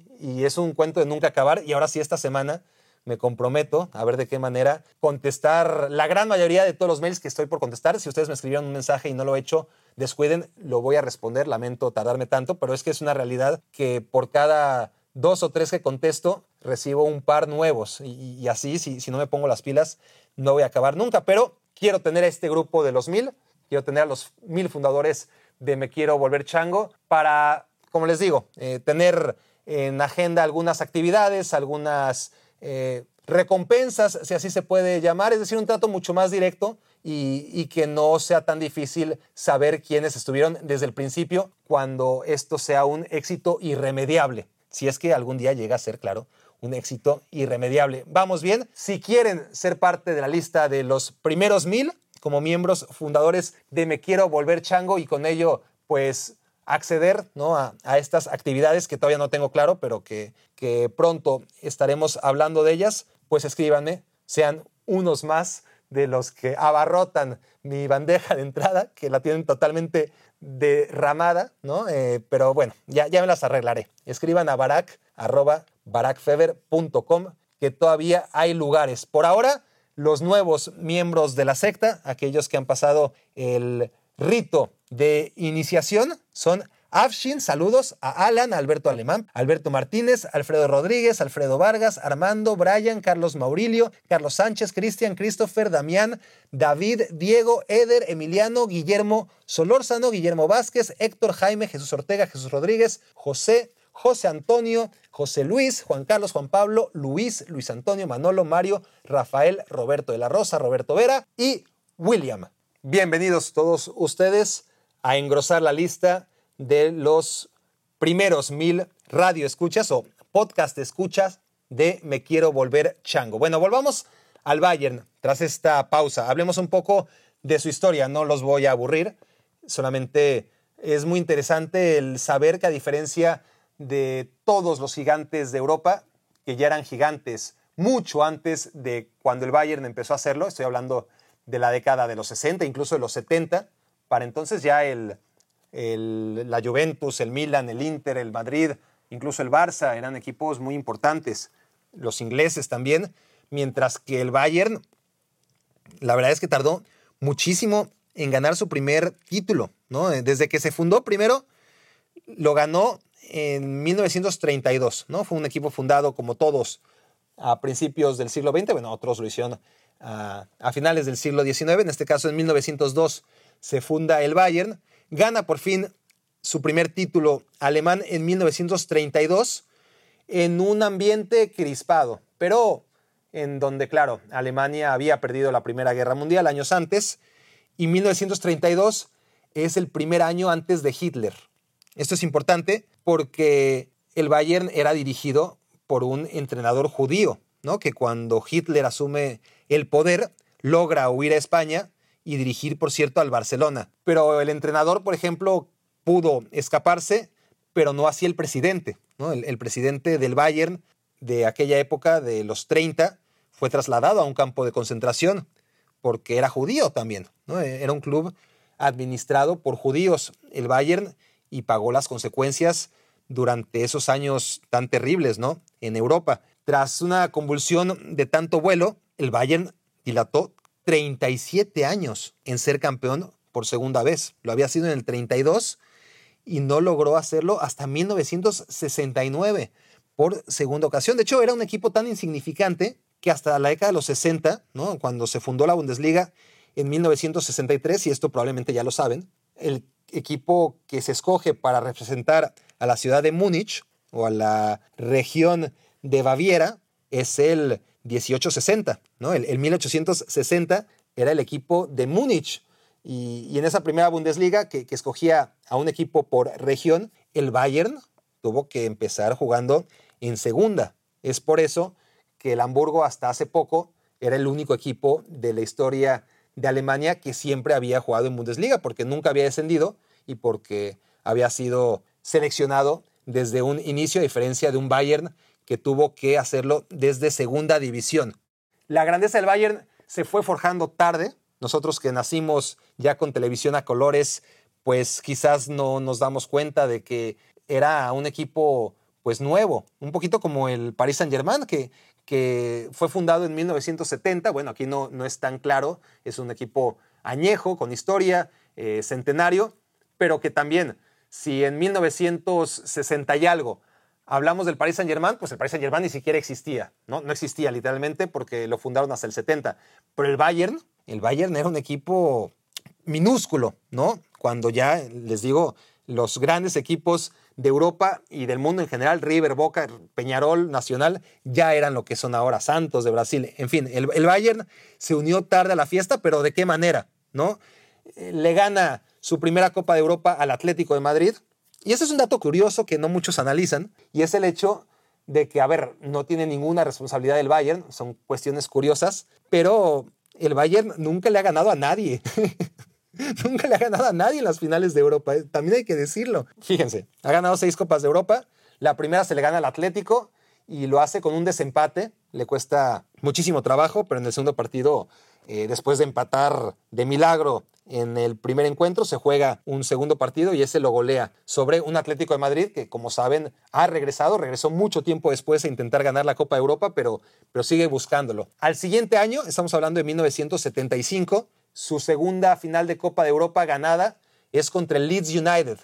es un cuento de nunca acabar. Y ahora sí, esta semana me comprometo a ver de qué manera contestar la gran mayoría de todos los mails que estoy por contestar. Si ustedes me escribieron un mensaje y no lo he hecho, descuiden, lo voy a responder. Lamento tardarme tanto, pero es que es una realidad que por cada dos o tres que contesto, recibo un par nuevos. Y, así, si, si no me pongo las pilas, no voy a acabar nunca. Pero quiero tener a este grupo de los mil, quiero tener a los mil fundadores de Me Quiero Volver Chango para como les digo, eh, tener en agenda algunas actividades, algunas eh, recompensas, si así se puede llamar, es decir, un trato mucho más directo y, que no sea tan difícil saber quiénes estuvieron desde el principio cuando esto sea un éxito irremediable, si es que algún día llega a ser, claro, un éxito irremediable. Vamos bien, si quieren ser parte de la lista de los primeros mil como miembros fundadores de Me Quiero Volver Chango y con ello, pues acceder ¿no? a, estas actividades que todavía no tengo claro, pero que, que pronto estaremos hablando de ellas, pues escríbanme, sean unos más de los que abarrotan mi bandeja de entrada, que la tienen totalmente derramada, ¿no? Eh, pero bueno, ya, ya me las arreglaré. Escriban a barak, que todavía hay lugares. Por ahora, los nuevos miembros de la secta, aquellos que han pasado el rito de iniciación son Afshin, saludos a Alan, Alberto Alemán, Alberto Martínez, Alfredo Rodríguez, Alfredo Vargas, Armando, Brian, Carlos Maurilio, Carlos Sánchez, Cristian, Christopher, Damián, David, Diego, Eder, Emiliano, Guillermo Solórzano, Guillermo Vázquez, Héctor Jaime, Jesús Ortega, Jesús Rodríguez, José, José Antonio, José Luis, Juan Carlos, Juan Pablo, Luis, Luis Antonio, Manolo, Mario, Rafael, Roberto de la Rosa, Roberto Vera y William. Bienvenidos todos ustedes a engrosar la lista de los primeros mil radio escuchas o podcast escuchas de Me Quiero Volver Chango. Bueno, volvamos al Bayern tras esta pausa. Hablemos un poco de su historia, no los voy a aburrir, solamente es muy interesante el saber que a diferencia de todos los gigantes de Europa, que ya eran gigantes mucho antes de cuando el Bayern empezó a hacerlo, estoy hablando de la década de los 60, incluso de los 70, para entonces ya el, la Juventus, el Milan, el Inter, el Madrid, incluso el Barça eran equipos muy importantes, los ingleses también, mientras que el Bayern, la verdad es que tardó muchísimo en ganar su primer título, ¿no? Desde que se fundó primero, lo ganó en 1932, ¿no? Fue un equipo fundado como todos a principios del siglo XX, bueno, otros lo hicieron a, a finales del siglo XIX, en este caso en 1902 se funda el Bayern, gana por fin su primer título alemán en 1932 en un ambiente crispado, pero en donde, claro, Alemania había perdido la Primera Guerra Mundial años antes y 1932 es el primer año antes de Hitler. Esto es importante porque el Bayern era dirigido por un entrenador judío, ¿no? que cuando Hitler asume el poder logra huir a España y dirigir, por cierto, al Barcelona. Pero el entrenador, por ejemplo, pudo escaparse, pero no así el presidente. El, presidente del Bayern de aquella época, de los 30, fue trasladado a un campo de concentración porque era judío también. ¿no? Era un club administrado por judíos, el Bayern, y pagó las consecuencias durante esos años tan terribles ¿no? en Europa. Tras una convulsión de tanto vuelo, el Bayern dilató 37 años en ser campeón por segunda vez. Lo había sido en el 32 y no logró hacerlo hasta 1969 por segunda ocasión. De hecho, era un equipo tan insignificante que hasta la década de los 60, ¿no? cuando se fundó la Bundesliga en 1963, y esto probablemente ya lo saben, el equipo que se escoge para representar a la ciudad de Múnich o a la región de Baviera es el 1860, ¿no? El, 1860 era el equipo de Múnich. Y, en esa primera Bundesliga que, que escogía a un equipo por región, el Bayern tuvo que empezar jugando en segunda. Es por eso que el Hamburgo hasta hace poco era el único equipo de la historia de Alemania que siempre había jugado en Bundesliga, porque nunca había descendido y porque había sido seleccionado desde un inicio, a diferencia de un Bayern que tuvo que hacerlo desde segunda división. La grandeza del Bayern se fue forjando tarde. Nosotros que nacimos ya con televisión a colores, pues quizás no nos damos cuenta de que era un equipo pues nuevo, un poquito como el Paris Saint-Germain, que, que fue fundado en 1970. Bueno, aquí no, no es tan claro, es un equipo añejo, con historia, eh, centenario, pero que también, si en 1960 y algo hablamos del Paris Saint-Germain, pues el Paris Saint-Germain ni siquiera existía, ¿no? No existía literalmente porque lo fundaron hasta el 70. Pero el Bayern, el Bayern era un equipo minúsculo, ¿no? Cuando ya, les digo, los grandes equipos de Europa y del mundo en general, River, Boca, Peñarol, Nacional, ya eran lo que son ahora, Santos de Brasil. En fin, el, Bayern se unió tarde a la fiesta, pero ¿de qué manera? ¿No? Eh, le gana su primera Copa de Europa al Atlético de Madrid, y ese es un dato curioso que no muchos analizan, y es el hecho de que, a ver, no tiene ninguna responsabilidad del Bayern, son cuestiones curiosas, pero el Bayern nunca le ha ganado a nadie. nunca le ha ganado a nadie en las finales de Europa, eh, también hay que decirlo. Fíjense, ha ganado seis Copas de Europa, la primera se le gana al Atlético y lo hace con un desempate, le cuesta muchísimo trabajo, pero en el segundo partido, eh, después de empatar de milagro en el primer encuentro se juega un segundo partido y ese lo golea sobre un Atlético de Madrid que, como saben, ha regresado, regresó mucho tiempo después a intentar ganar la Copa de Europa, pero, pero sigue buscándolo. Al siguiente año, estamos hablando de 1975, su segunda final de Copa de Europa ganada es contra el Leeds United,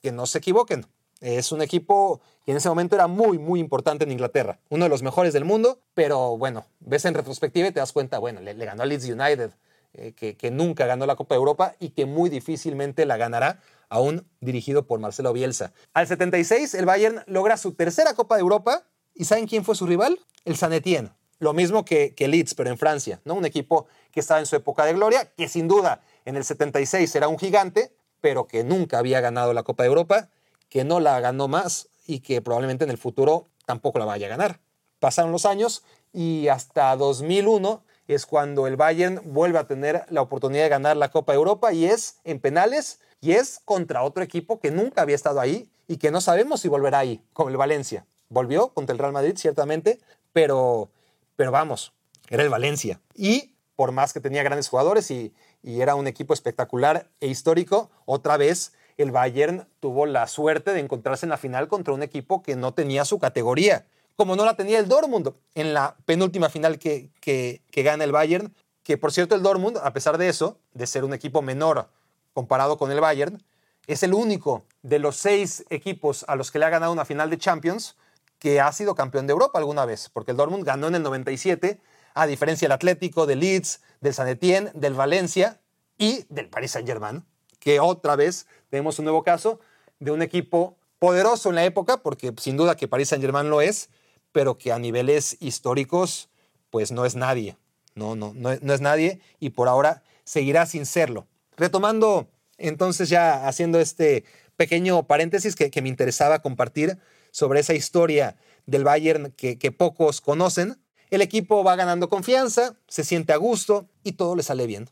que no se equivoquen. Es un equipo que en ese momento era muy, muy importante en Inglaterra. Uno de los mejores del mundo, pero bueno, ves en retrospectiva y te das cuenta, bueno, le, ganó al Leeds United eh, que, nunca ganó la Copa de Europa y que muy difícilmente la ganará, aún dirigido por Marcelo Bielsa. Al 76, el Bayern logra su tercera Copa de Europa. ¿Y saben quién fue su rival? El San Etienne. Lo mismo que, que Leeds, pero en Francia, ¿no? Un equipo que estaba en su época de gloria, que sin duda en el 76 era un gigante, pero que nunca había ganado la Copa de Europa, que no la ganó más y que probablemente en el futuro tampoco la vaya a ganar. Pasaron los años y hasta 2001 es cuando el Bayern vuelve a tener la oportunidad de ganar la Copa de Europa y es en penales y es contra otro equipo que nunca había estado ahí y que no sabemos si volverá ahí, como el Valencia. Volvió contra el Real Madrid, ciertamente, pero, pero vamos, era el Valencia. Y por más que tenía grandes jugadores y, y era un equipo espectacular e histórico, otra vez el Bayern tuvo la suerte de encontrarse en la final contra un equipo que no tenía su categoría, como no la tenía el Dortmund en la penúltima final que, que, gana el Bayern, que por cierto el Dortmund, a pesar de eso, de ser un equipo menor comparado con el Bayern, es el único de los seis equipos a los que le ha ganado una final de Champions que ha sido campeón de Europa alguna vez, porque el Dortmund ganó en el 97, a diferencia del Atlético, del Leeds, del San Etienne, del Valencia y del Paris Saint-Germain, que otra vez tenemos un nuevo caso de un equipo poderoso en la época, porque sin duda que Paris Saint-Germain lo es, pero que a niveles históricos, pues no es nadie. No, no, no, es nadie y por ahora seguirá sin serlo. Retomando, entonces ya haciendo este pequeño paréntesis que, me interesaba compartir sobre esa historia del Bayern que, que pocos conocen, el equipo va ganando confianza, se siente a gusto y todo le sale bien.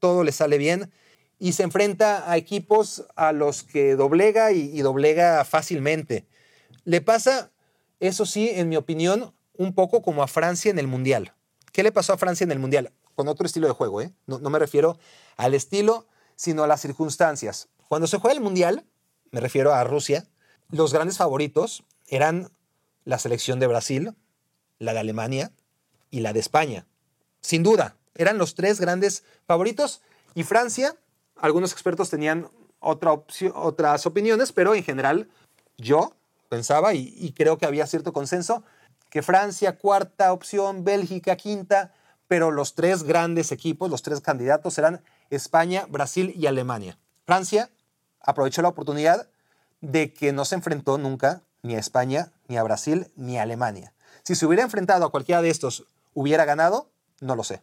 Todo le sale bien y se enfrenta a equipos a los que doblega y, doblega fácilmente. Le pasa, eso sí, en mi opinión, un poco como a Francia en el Mundial. ¿Qué le pasó a Francia en el Mundial? Con otro estilo de juego, ¿eh? No, no me refiero al estilo, sino a las circunstancias. Cuando se juega el Mundial, me refiero a Rusia, los grandes favoritos eran la selección de Brasil, la de Alemania y la de España. Sin duda, eran los tres grandes favoritos y Francia algunos expertos tenían otra otras opiniones, pero en general yo pensaba y, creo que había cierto consenso que Francia cuarta opción, Bélgica quinta, pero los tres grandes equipos, los tres candidatos eran España, Brasil y Alemania. Francia aprovechó la oportunidad de que no se enfrentó nunca ni a España, ni a Brasil, ni a Alemania. Si se hubiera enfrentado a cualquiera de estos, ¿hubiera ganado? No lo sé.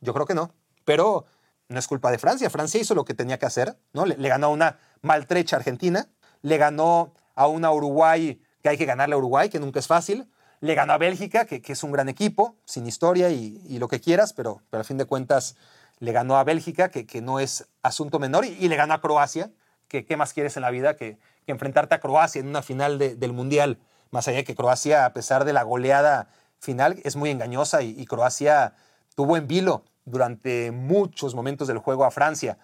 Yo creo que no. Pero no es culpa de Francia. Francia hizo lo que tenía que hacer, ¿no? Le, ganó a una maltrecha Argentina, le ganó a una Uruguay que hay que ganarle a Uruguay, que nunca es fácil, le ganó a Bélgica, que, es un gran equipo, sin historia y, lo que quieras, pero, pero a fin de cuentas le ganó a Bélgica, que, que no es asunto menor, y, le ganó a Croacia, que qué más quieres en la vida que, enfrentarte a Croacia en una final del Mundial, más allá de que Croacia, a pesar de la goleada final, es muy engañosa y, y Croacia tuvo en vilo durante muchos momentos del juego a Francia.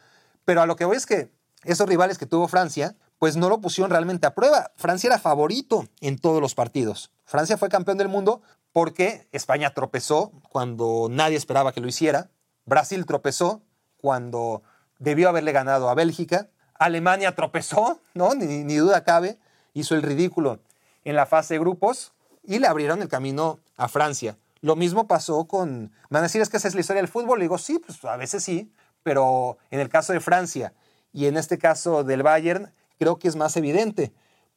Pero a lo que voy es que esos rivales que tuvo Francia, pues no lo pusieron realmente a prueba. Francia era favorito en todos los partidos. Francia fue campeón del mundo porque España tropezó cuando nadie esperaba que lo hiciera. Brasil tropezó cuando debió haberle ganado a Bélgica. Alemania tropezó, ¿no? Ni, ni duda cabe. Hizo el ridículo en la fase de grupos y le abrieron el camino a Francia. Lo mismo pasó con... Me van a decir, es que esa es la historia del fútbol. Le digo, sí, pues a veces sí, pero en el caso de Francia y en este caso del Bayern, creo que es más evidente,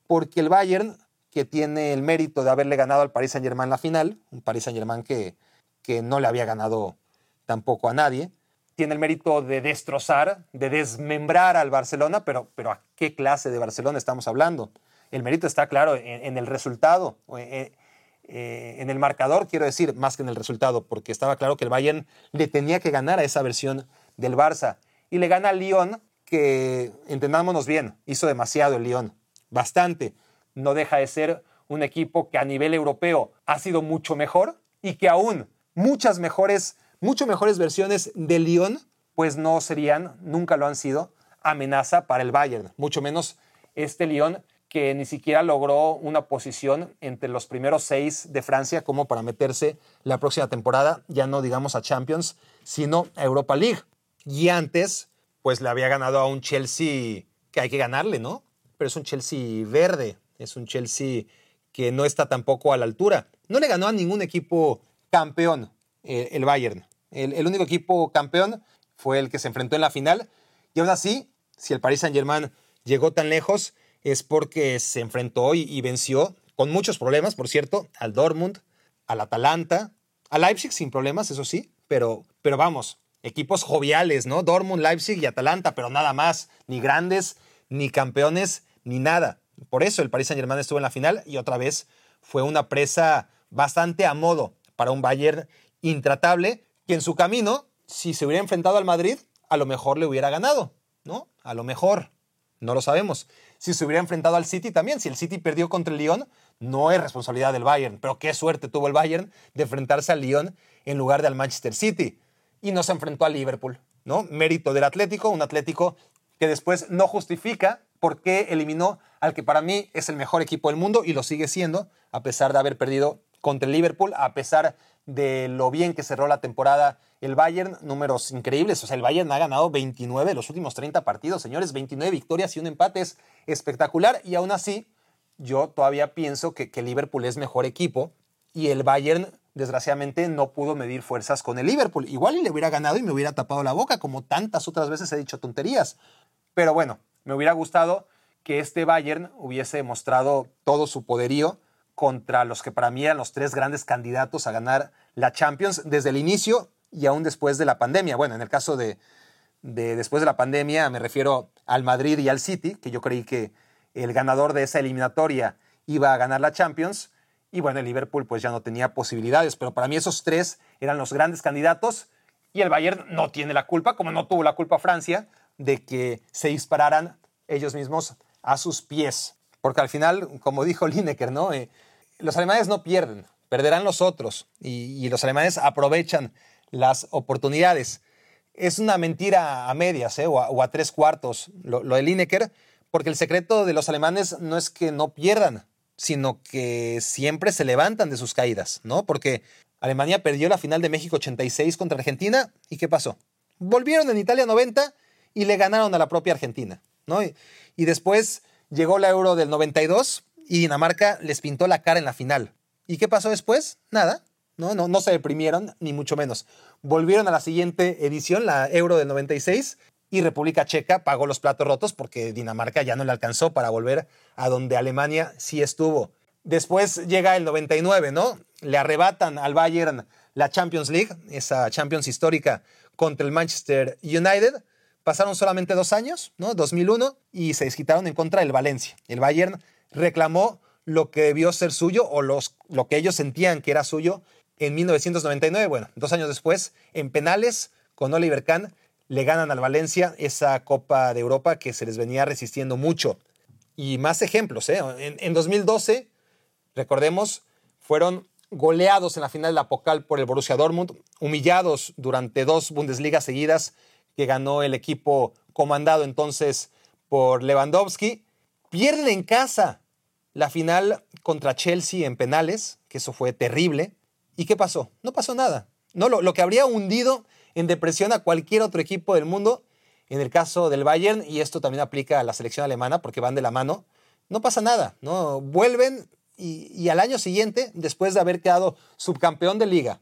porque el Bayern, que tiene el mérito de haberle ganado al Paris Saint-Germain la final, un Paris Saint-Germain que, que no le había ganado tampoco a nadie, tiene el mérito de destrozar, de desmembrar al Barcelona, pero, pero ¿a qué clase de Barcelona estamos hablando? El mérito está claro en, el resultado, eh, eh, en el marcador, quiero decir, más que en el resultado, porque estaba claro que el Bayern le tenía que ganar a esa versión del Barça. Y le gana al Lyon, que, entendámonos bien, hizo demasiado el Lyon, bastante. No deja de ser un equipo que a nivel europeo ha sido mucho mejor y que aún muchas mejores, mucho mejores versiones del Lyon, pues no serían, nunca lo han sido, amenaza para el Bayern, mucho menos este Lyon que ni siquiera logró una posición entre los primeros seis de Francia como para meterse la próxima temporada, ya no digamos a Champions, sino a Europa League. Y antes, pues le había ganado a un Chelsea que hay que ganarle, ¿no? Pero es un Chelsea verde, es un Chelsea que no está tampoco a la altura. No le ganó a ningún equipo campeón eh, el Bayern. El, el único equipo campeón fue el que se enfrentó en la final. Y aún así, si el Paris Saint-Germain llegó tan lejos, es porque se enfrentó y, venció con muchos problemas, por cierto, al Dortmund, al Atalanta, a Leipzig sin problemas, eso sí, pero, pero vamos, equipos joviales, ¿no? Dortmund, Leipzig y Atalanta, pero nada más, ni grandes, ni campeones, ni nada. Por eso el Paris Saint-Germain estuvo en la final y otra vez fue una presa bastante a modo para un Bayern intratable que en su camino, si se hubiera enfrentado al Madrid, a lo mejor le hubiera ganado, ¿no? A lo mejor, no lo sabemos. Si se hubiera enfrentado al City también, si el City perdió contra el Lyon, no es responsabilidad del Bayern, pero qué suerte tuvo el Bayern de enfrentarse al Lyon en lugar del Manchester City. Y no se enfrentó al Liverpool, ¿no? Mérito del Atlético, un Atlético que después no justifica por qué eliminó al que para mí es el mejor equipo del mundo y lo sigue siendo, a pesar de haber perdido contra el Liverpool, a pesar de lo bien que cerró la temporada el Bayern, números increíbles. O sea, el Bayern ha ganado 29 de los últimos 30 partidos, señores, 29 victorias y un empate es espectacular. Y aún así, yo todavía pienso que, que Liverpool es mejor equipo y el Bayern, desgraciadamente, no pudo medir fuerzas con el Liverpool. Igual y le hubiera ganado y me hubiera tapado la boca, como tantas otras veces he dicho tonterías. Pero bueno, me hubiera gustado que este Bayern hubiese mostrado todo su poderío contra los que para mí eran los tres grandes candidatos a ganar la Champions desde el inicio y aún después de la pandemia. Bueno, en el caso de, después de la pandemia me refiero al Madrid y al City, que yo creí que el ganador de esa eliminatoria iba a ganar la Champions. Y bueno, el Liverpool pues ya no tenía posibilidades, pero para mí esos tres eran los grandes candidatos y el Bayern no tiene la culpa, como no tuvo la culpa Francia, de que se dispararan ellos mismos a sus pies. Porque al final, como dijo Lineker, ¿no? Eh, los alemanes no pierden, perderán los otros y, los alemanes aprovechan las oportunidades. Es una mentira a medias ¿eh? o, a, tres cuartos lo, de Lineker, porque el secreto de los alemanes no es que no pierdan, sino que siempre se levantan de sus caídas, ¿no? Porque Alemania perdió la final de México 86 contra Argentina y ¿qué pasó? Volvieron en Italia 90 y le ganaron a la propia Argentina, ¿no? y después llegó la Euro del 92 y Dinamarca les pintó la cara en la final. ¿Y qué pasó después? Nada. No, no, se deprimieron, ni mucho menos. Volvieron a la siguiente edición, la Euro del 96, y República Checa pagó los platos rotos porque Dinamarca ya no le alcanzó para volver a donde Alemania sí estuvo. Después llega el 99, ¿no? Le arrebatan al Bayern la Champions League, esa Champions histórica contra el Manchester United. Pasaron solamente dos años, ¿no? 2001, y se desquitaron en contra del Valencia. El Bayern reclamó lo que debió ser suyo o los, lo que ellos sentían que era suyo en 1999. Bueno, dos años después, en penales, con Oliver Kahn, le ganan al Valencia esa Copa de Europa que se les venía resistiendo mucho. Y más ejemplos, ¿eh? En, en 2012, recordemos, fueron goleados en la final de la Pocal por el Borussia Dortmund, humillados durante dos Bundesligas seguidas que ganó el equipo comandado entonces por Lewandowski. Pierden en casa la final contra Chelsea en penales, que eso fue terrible. ¿Y qué pasó? No pasó nada. No, lo, que habría hundido en depresión a cualquier otro equipo del mundo, en el caso del Bayern, y esto también aplica a la selección alemana porque van de la mano, no pasa nada. ¿no? Vuelven y, y al año siguiente, después de haber quedado subcampeón de liga,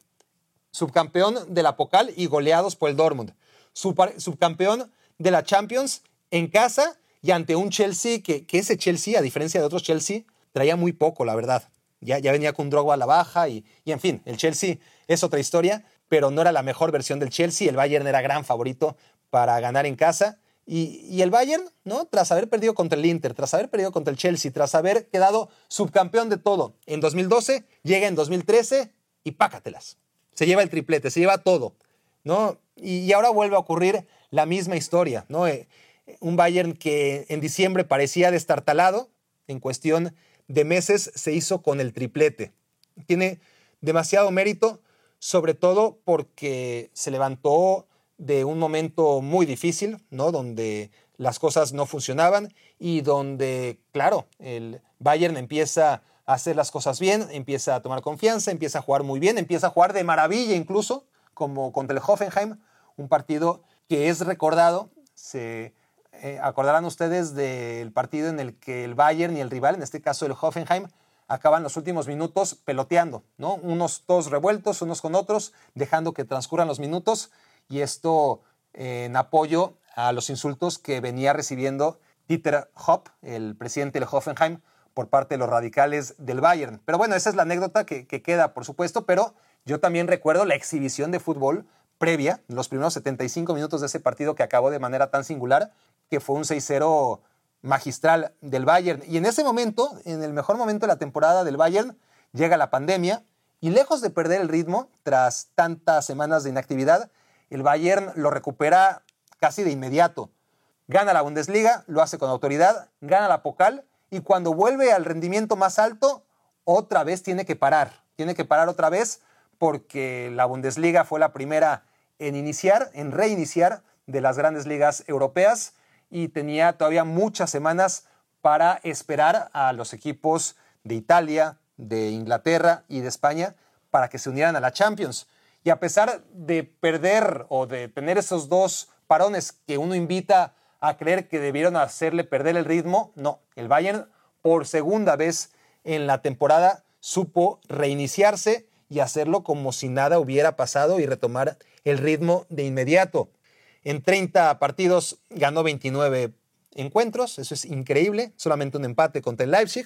subcampeón de la Pocal y goleados por el Dortmund, subcampeón de la Champions en casa y ante un Chelsea que, ese Chelsea, a diferencia de otros Chelsea, traía muy poco, la verdad. Ya, ya venía con un a la baja y, y, en fin, el Chelsea es otra historia, pero no era la mejor versión del Chelsea. El Bayern era gran favorito para ganar en casa. Y, y, el Bayern, ¿no? Tras haber perdido contra el Inter, tras haber perdido contra el Chelsea, tras haber quedado subcampeón de todo en 2012, llega en 2013 y pácatelas. Se lleva el triplete, se lleva todo, ¿no? Y, ahora vuelve a ocurrir la misma historia, ¿no? Eh, un Bayern que en diciembre parecía destartalado, en cuestión de meses se hizo con el triplete. Tiene demasiado mérito, sobre todo porque se levantó de un momento muy difícil, ¿no? Donde las cosas no funcionaban y donde, claro, el Bayern empieza a hacer las cosas bien, empieza a tomar confianza, empieza a jugar muy bien, empieza a jugar de maravilla incluso, como contra el Hoffenheim, un partido que es recordado, se eh, acordarán ustedes del partido en el que el Bayern y el rival, en este caso el Hoffenheim, acaban los últimos minutos peloteando, ¿no? Unos todos revueltos, unos con otros, dejando que transcurran los minutos y esto eh, en apoyo a los insultos que venía recibiendo Dieter Hopp, el presidente del Hoffenheim, por parte de los radicales del Bayern. Pero bueno, esa es la anécdota que, que queda, por supuesto, pero yo también recuerdo la exhibición de fútbol previa, los primeros 75 minutos de ese partido que acabó de manera tan singular, que fue un 6-0 magistral del Bayern. Y en ese momento, en el mejor momento de la temporada del Bayern, llega la pandemia Y lejos de perder el ritmo, tras tantas semanas de inactividad, el Bayern lo recupera casi de inmediato. Gana la Bundesliga, lo hace con autoridad, gana la Pokal y cuando vuelve al rendimiento más alto, otra vez tiene que parar. Tiene que parar otra vez porque la Bundesliga fue la primera en iniciar, en reiniciar de las grandes ligas europeas y tenía todavía muchas semanas para esperar a los equipos de Italia, de Inglaterra y de España para que se unieran a la Champions. Y a pesar de perder o de tener esos dos parones que uno invita a creer que debieron hacerle perder el ritmo, no, el Bayern por segunda vez en la temporada supo reiniciarse y hacerlo como si nada hubiera pasado y retomar el ritmo de inmediato. En 30 partidos ganó 29 encuentros, eso es increíble, solamente un empate contra el Leipzig.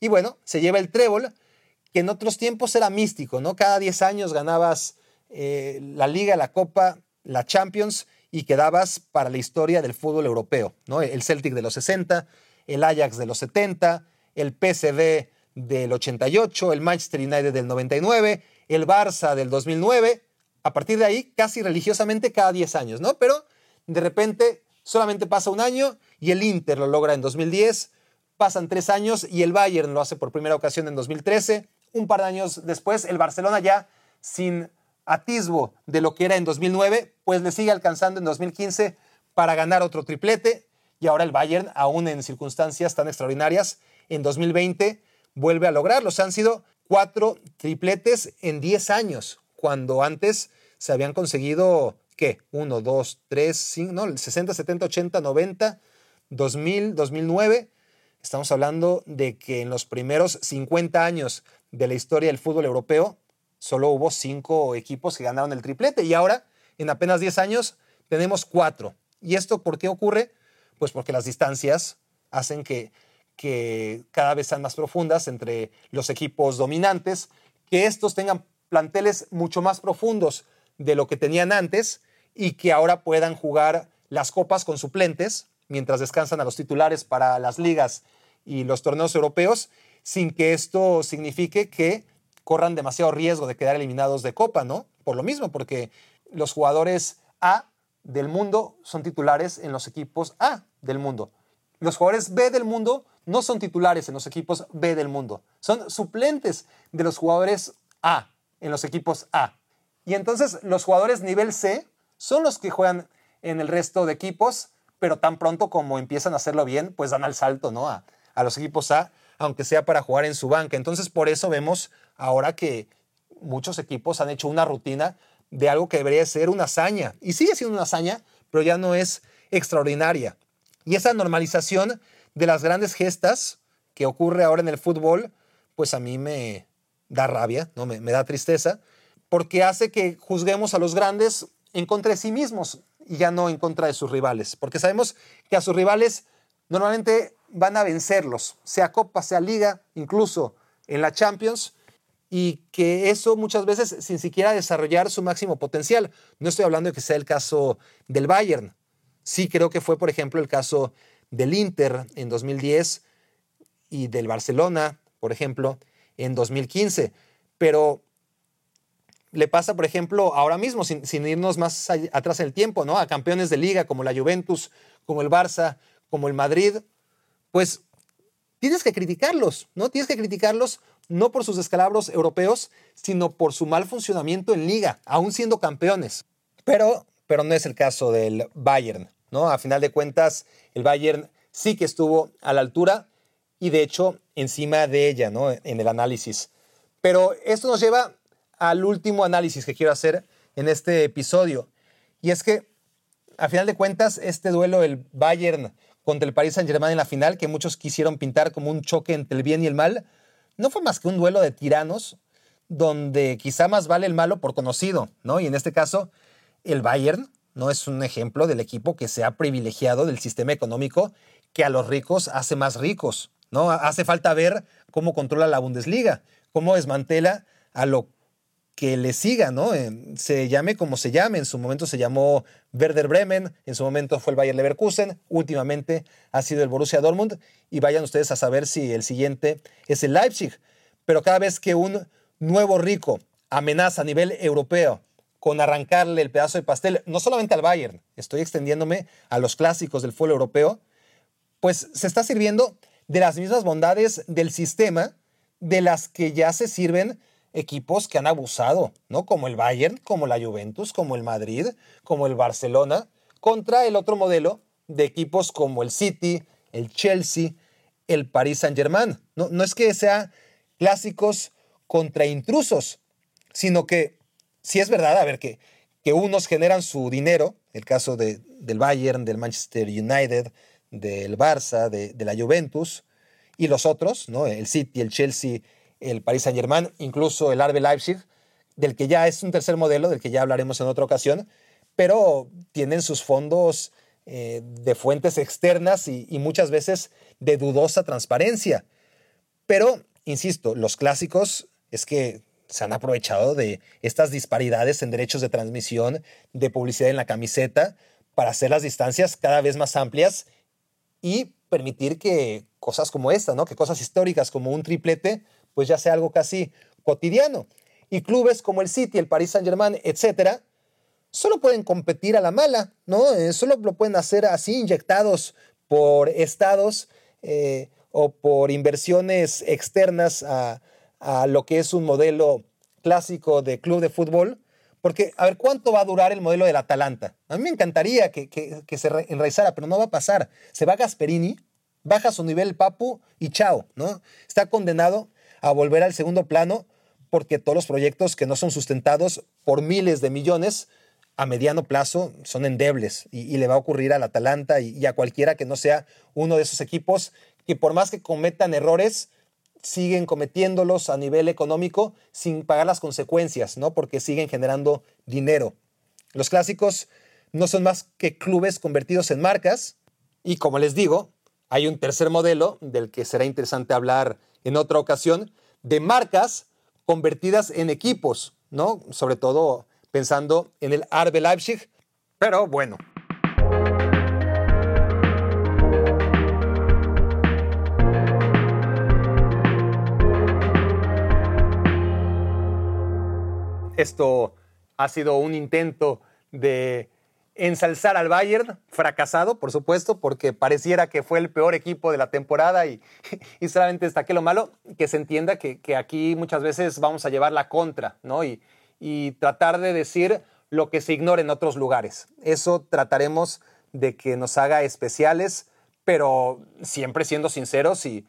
Y bueno, se lleva el trébol, que en otros tiempos era místico, ¿no? Cada 10 años ganabas eh, la Liga, la Copa, la Champions y quedabas para la historia del fútbol europeo, ¿no? El Celtic de los 60, el Ajax de los 70, el PSV del 88, el Manchester United del 99, el Barça del 2009. A partir de ahí, casi religiosamente cada 10 años, ¿no? Pero de repente solamente pasa un año y el Inter lo logra en 2010, Pasan tres años y el Bayern lo hace por primera ocasión en 2013. Un par de años después, el Barcelona ya sin atisbo de lo que era en 2009, pues le sigue alcanzando en 2015 para ganar otro triplete. Y ahora el Bayern, aún en circunstancias tan extraordinarias, en 2020 vuelve a lograrlo. O han sido cuatro tripletes en 10 años, cuando antes se habían conseguido, ¿qué? 1, 2, 3, 5, no, 60, 70, 80, 90, 2000, 2009 Estamos hablando de que en los primeros 50 años de la historia del fútbol europeo, solo hubo cinco equipos que ganaron el triplete y ahora, en apenas 10 años, tenemos cuatro. ¿Y esto por qué ocurre? Pues porque las distancias hacen que, que cada vez sean más profundas entre los equipos dominantes, que estos tengan planteles mucho más profundos de lo que tenían antes y que ahora puedan jugar las copas con suplentes mientras descansan a los titulares para las ligas y los torneos europeos, sin que esto signifique que corran demasiado riesgo de quedar eliminados de Copa, ¿no? Por lo mismo, porque los jugadores A del mundo son titulares en los equipos A del mundo. Los jugadores B del mundo no son titulares en los equipos B del mundo, son suplentes de los jugadores A en los equipos A. Y entonces los jugadores nivel C son los que juegan en el resto de equipos pero tan pronto como empiezan a hacerlo bien, pues dan al salto, ¿no? A, los equipos A, aunque sea para jugar en su banca. Entonces, por eso vemos ahora que muchos equipos han hecho una rutina de algo que debería ser una hazaña. Y sigue siendo una hazaña, pero ya no es extraordinaria. Y esa normalización de las grandes gestas que ocurre ahora en el fútbol, pues a mí me da rabia, ¿no? me, me da tristeza, porque hace que juzguemos a los grandes en contra de sí mismos y ya no en contra de sus rivales, porque sabemos que a sus rivales normalmente van a vencerlos, sea Copa, sea Liga, incluso en la Champions, y que eso muchas veces sin siquiera desarrollar su máximo potencial. No estoy hablando de que sea el caso del Bayern. Sí creo que fue, por ejemplo, el caso del Inter en 2010 y del Barcelona, por ejemplo, en 2015. Pero le pasa, por ejemplo, ahora mismo, sin, irnos más atrás en el tiempo, ¿no? A campeones de liga como la Juventus, como el Barça, como el Madrid, pues tienes que criticarlos, ¿no? Tienes que criticarlos no por sus descalabros europeos, sino por su mal funcionamiento en liga, aún siendo campeones. Pero, pero no es el caso del Bayern, ¿no? A final de cuentas, el Bayern sí que estuvo a la altura y de hecho encima de ella, ¿no? En el análisis. Pero esto nos lleva al último análisis que quiero hacer en este episodio. Y es que, a final de cuentas, este duelo del Bayern contra el Paris Saint-Germain en la final, que muchos quisieron pintar como un choque entre el bien y el mal, no fue más que un duelo de tiranos donde quizá más vale el malo por conocido, ¿no? Y en este caso, el Bayern no es un ejemplo del equipo que se ha privilegiado del sistema económico que a los ricos hace más ricos, ¿no? Hace falta ver cómo controla la Bundesliga, cómo desmantela a lo que le siga, ¿no? Eh, se llame como se llame. En su momento se llamó Werder Bremen, en su momento fue el Bayer Leverkusen, últimamente ha sido el Borussia Dortmund y vayan ustedes a saber si el siguiente es el Leipzig. Pero cada vez que un nuevo rico amenaza a nivel europeo con arrancarle el pedazo de pastel, no solamente al Bayern, estoy extendiéndome a los clásicos del fútbol europeo, pues se está sirviendo de las mismas bondades del sistema de las que ya se sirven equipos que han abusado, ¿no? Como el Bayern, como la Juventus, como el Madrid, como el Barcelona, contra el otro modelo de equipos como el City, el Chelsea, el Paris Saint-Germain. No, no es que sea clásicos contra intrusos, sino que si es verdad, a ver, que, que unos generan su dinero, el caso de, del Bayern, del Manchester United, del Barça, de, la Juventus, y los otros, ¿no? el City, el Chelsea, el Paris Saint Germain, incluso el RB Leipzig, del que ya es un tercer modelo, del que ya hablaremos en otra ocasión, pero tienen sus fondos eh, de fuentes externas y muchas veces de dudosa transparencia. Pero, insisto, los clásicos es que se han aprovechado de estas disparidades en derechos de transmisión, de publicidad en la camiseta, para hacer las distancias cada vez más amplias y permitir que cosas como esta, ¿no? que cosas históricas como un triplete, pues ya sea algo casi cotidiano. Y clubes como el City, el Paris Saint-Germain, etcétera, solo pueden competir a la mala, ¿no? Eh, solo lo pueden hacer así, inyectados por estados eh, o por inversiones externas a, a lo que es un modelo clásico de club de fútbol, porque a ver cuánto va a durar el modelo del Atalanta. A mí me encantaría que, que, se enraizara, pero no va a pasar. Se va Gasperini, baja su nivel Papu y chao, ¿no? Está condenado a volver al segundo plano porque todos los proyectos que no son sustentados por miles de millones a mediano plazo son endebles y, le va a ocurrir al Atalanta y, y, a cualquiera que no sea uno de esos equipos que por más que cometan errores, siguen cometiéndolos a nivel económico sin pagar las consecuencias, ¿no? Porque siguen generando dinero. Los clásicos no son más que clubes convertidos en marcas y como les digo, hay un tercer modelo del que será interesante hablar en otra ocasión, de marcas convertidas en equipos, ¿no? Sobre todo pensando en el Arbe Leipzig. Pero bueno, Esto ha sido un intento de ensalzar al Bayern, fracasado, por supuesto, porque pareciera que fue el peor equipo de la temporada y, y solamente destaqué lo malo, que se entienda que, aquí muchas veces vamos a llevar la contra, ¿no? Y, tratar de decir lo que se ignora en otros lugares. Eso trataremos de que nos haga especiales, pero siempre siendo sinceros y,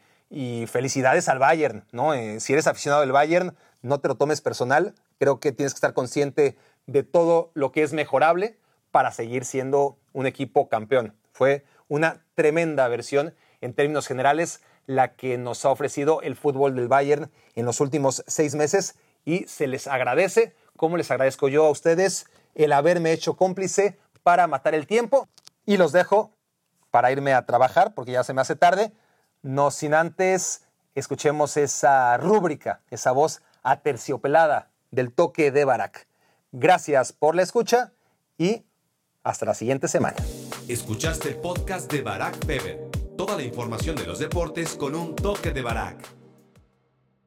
felicidades al Bayern. Eh, si eres aficionado del Bayern, no te lo tomes personal. Creo que tienes que estar consciente de todo lo que es mejorable para seguir siendo un equipo campeón. Fue una tremenda versión en términos generales la que nos ha ofrecido el fútbol del Bayern en los últimos seis meses y se les agradece, como les agradezco yo a ustedes, el haberme hecho cómplice para matar el tiempo y los dejo para irme a trabajar porque ya se me hace tarde, no sin antes escuchemos esa rúbrica, esa voz aterciopelada del toque de Barak. Gracias por la escucha y hasta la siguiente semana. Escuchaste el podcast de Barack Feber. Toda la información de los deportes con un toque de Barack.